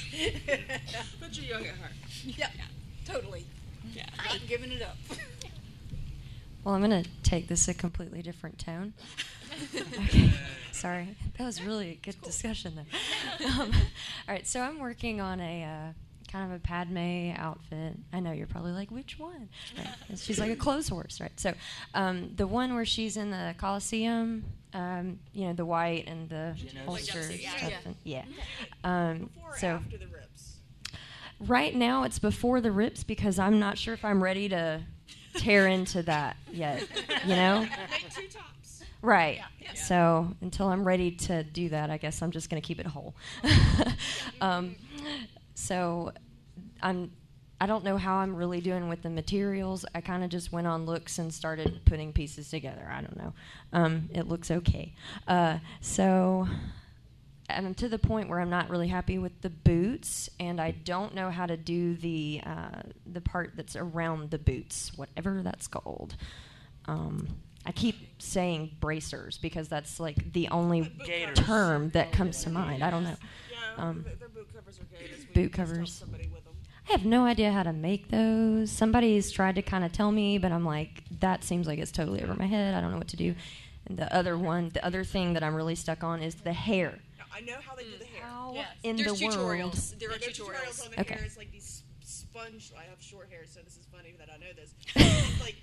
But you're young at heart. Yep. Yeah, totally. Yeah. I'm giving it up. Well, I'm going to take this a completely different tone. Okay. Sorry. That was really a good discussion, though. Um, all right. So I'm working on a uh, kind of a Padme outfit. I know you're probably like, which one? Right. She's like a clothes horse, right? So um, the one where she's in the Coliseum, um, you know, the white and the Genos. holster Like yeah. stuff. Yeah. And, yeah. Um, Before or so after the rips? right now it's before the rips because I'm not sure if I'm ready to tear into that yet. You know? Make two tops. Right. So until I'm ready to do that, I guess I'm just going to keep it whole. um, so I'm. I don't know how I'm really doing with the materials. I kind of just went on looks and started putting pieces together. I don't know. Um, it looks okay. Uh, so I'm to the point where I'm not really happy with the boots, and I don't know how to do the uh, the part that's around the boots, whatever that's called. Um, I keep saying bracers because that's like the only Gaiters. term that comes to mind. I don't know. Yeah, Um, their boot covers are gaiters. Boot covers. somebody with them. I have no idea how to make those. Somebody's tried to kind of tell me, but I'm like, that seems like it's totally over my head. I don't know what to do. And the other one, the other thing that I'm really stuck on is the hair. I know how they do the hair. How Yeah. in There's the world? There are There's tutorials. on the Okay. hair. It's like these sponge. I have short hair, so this is funny that I know this. Like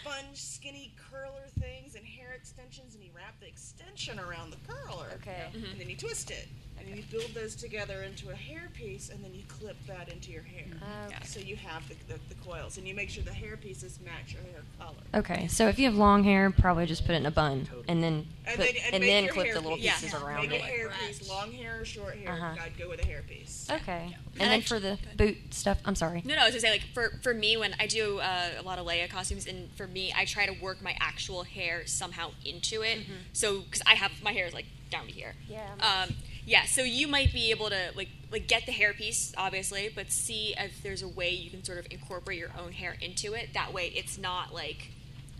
sponge, skinny curler things and hair extensions, and you wrap the extension around the curler. Okay. Mm-hmm. And then you twist it, and you build those together into a hair piece, and then you clip that into your hair. Okay. So you have the, the, the coils, and you make sure the hair pieces match your hair color. Okay, so if you have long hair, probably just put it in a bun and then And put, then, and and then clip the little piece. pieces around Make it. a hair piece, long hair or short hair. Uh-huh. I'd go with a hair piece. Okay, and then for the boot stuff, I'm sorry. No, no, I was gonna say like for for me when I do uh, a lot of Leia costumes, and for me I try to work my actual hair somehow into it. So because I have my hair is like down to here. Yeah, Um, Yeah, so you might be able to like like get the hairpiece, obviously, but see if there's a way you can sort of incorporate your own hair into it. That way, it's not like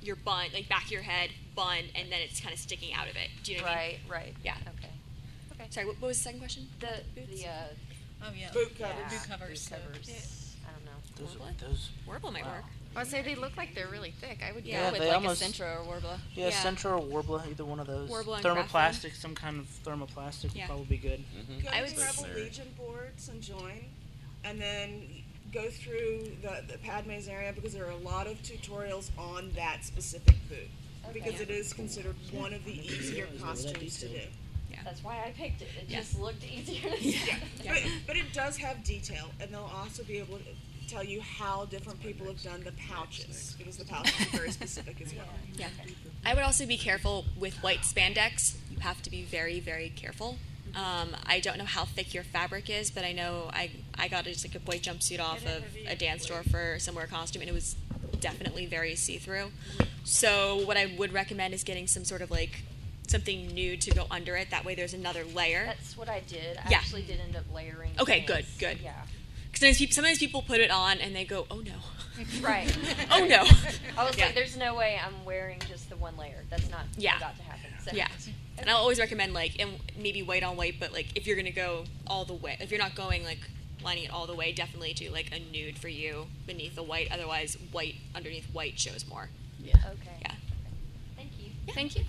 your bun, like back of your head, bun, and then it's kind of sticking out of it. Do you know what I mean? Right, right. Yeah. Okay. Okay. Sorry, what, what was the second question? The the uh, Oh yeah. boot Yeah, covers. boot covers. Boot covers. I don't know. Those, Worbla? those. Worbla might work. I would say they look like they're really thick. I would Yeah, go with they like almost- a Sintra or Worbla. Yeah, Sintra or Worbla, either one of those. Worbla and Thermoplastic, some kind of thermoplastic Yeah. would probably be good. Mm-hmm. Go I to would the s- Rebel Legion boards and join, and then go through the, the Padme's area because there are a lot of tutorials on that specific boot. Because it is considered one of the easier costumes to do. That's why I picked it. It Yeah. just looked easier. To Yeah. But, but it does have detail, and they'll also be able to tell you how different people have done the pouches, because the pouches are very specific as well. Yeah. I would also be careful with white spandex. You have to be very, very careful. Um, I don't know how thick your fabric is, but I know I, I got just like a white jumpsuit off of a dance store for somewhere wear costume, and it was definitely very see through. So what I would recommend is getting some sort of like something nude to go under it. That way, there's another layer. That's what I did. I Yeah. actually did end up layering. Okay, pants. good, good. Yeah. Because sometimes people, sometimes people put it on and they go, "Oh no." Right. oh no. I was Yeah. like, there's no way I'm wearing just the one layer. That's not Yeah. about to happen. So. Yeah. And I'll always recommend like, and maybe white on white, but like if you're gonna go all the way, if you're not going like lining it all the way, definitely do like a nude for you beneath the white. Otherwise, white underneath white shows more. Yeah. Okay. Yeah. Thank you. Thank you.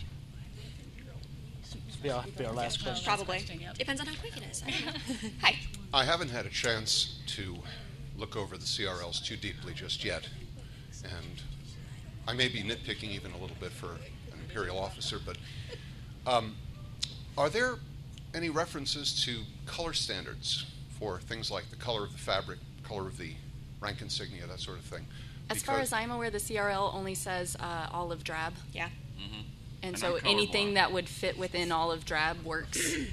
This will be our, be our last question. Probably. Depends on how quick it is. I don't know. Hi. I haven't had a chance to look over the CRLs too deeply just yet, and I may be nitpicking even a little bit for an imperial officer, but um, are there any references to color standards for things like the color of the fabric, color of the rank insignia, that sort of thing? As far as I'm aware, the CRL only says uh, olive drab. Yeah. And, And so anything colorblind. that would fit within olive drab works.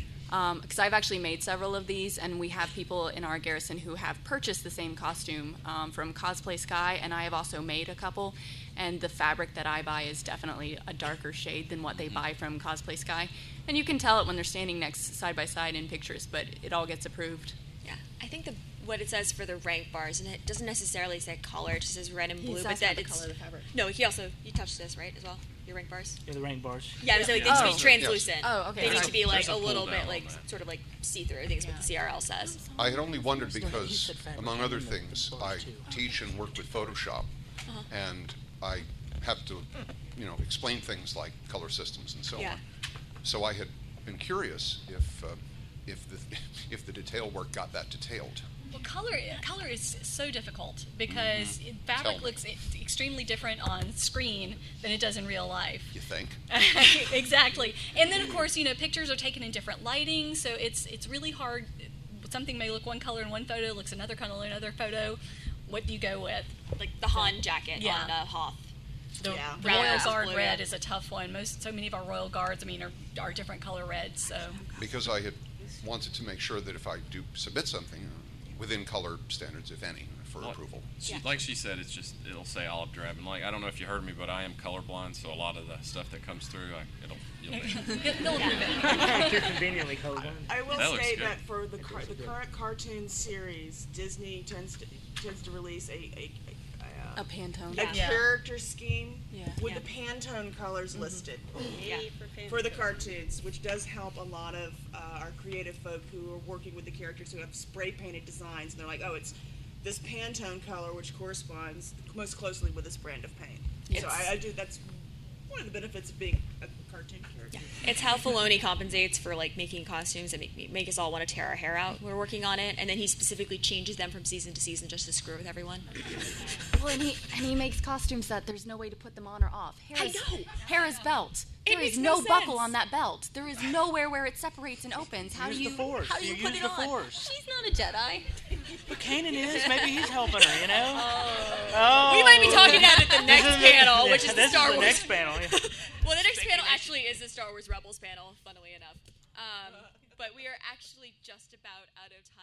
Because I've actually made several of these, and we have people in our garrison who have purchased the same costume um, from Cosplay Sky, and I have also made a couple. And the fabric that I buy is definitely a darker shade than what they buy from Cosplay Sky. And you can tell it when they're standing next side by side in pictures, but it all gets approved. Yeah. I think the what it says for the rank bars, and it doesn't necessarily say color; it just says red and blue. says but how that the it's color of the fabric. no. He also you touched this right as well. Your rank bars. Yeah, the rank bars. Yeah, so like, they Oh. need to be translucent. Oh, okay. They need to be like a a little bit like that. sort of like see through. I think is what the CRL says. I had only wondered because, among other things, I teach and work with Photoshop, Uh-huh. and I have to, you know, explain things like color systems and so Yeah. on. So I had been curious if, uh, if the if the detail work got that detailed. Well, color color is so difficult because it- Tell fabric me. looks e- extremely different on screen than it does in real life. You think? exactly. And then of course, you know, pictures are taken in different lighting, so it's it's really hard. Something may look one color in one photo, looks another color in another photo. What do you go with? Like the Han jacket Yeah. on uh, Hoth. The Yeah. Royal versus Guard blue, red yeah. is a tough one. Most so many of our Royal Guards, I mean, are, are different color reds. So Because I had wanted to make sure that if I do submit something uh, within color standards, if any, for Well, approval. She, Like she said, it's just it'll say olive drab, and like I don't know if you heard me, but I am colorblind, so a lot of the stuff that comes through, I, it'll you'll They'll approve it. You're conveniently colorblind. I will That looks state good. that for the, car- the good. current cartoon series, Disney tends to tends to release a a, a, A Pantone. a Yeah. character scheme Yeah. with Yeah. the Pantone colors listed Yeah. for the cartoons, which does help a lot of uh, our creative folk who are working with the characters who have spray painted designs, and they're like, oh, it's this Pantone color which corresponds most closely with this brand of paint. so It's- I, I do. That's one of the benefits of being a cartoon character. It's how Filoni compensates for like making costumes that make make us all want to tear our hair out. We're working on it, and then he specifically changes them from season to season just to screw with everyone. Well, and he and he makes costumes that there's no way to put them on or off. Hera's, know. Hera's belt. It There is no no, buckle on that belt. There is nowhere where it separates and opens. How Use do the you Force. how do you, You put use it the on? Force. She's not a Jedi. But Kanan is. Maybe he's helping her. You know. Oh. We might be talking about it at the next panel, which is the this Star the Wars. next panel. yeah. well, the next panel actually is the Star Wars Rebels panel, funnily enough. Um, but we are actually just about out of time,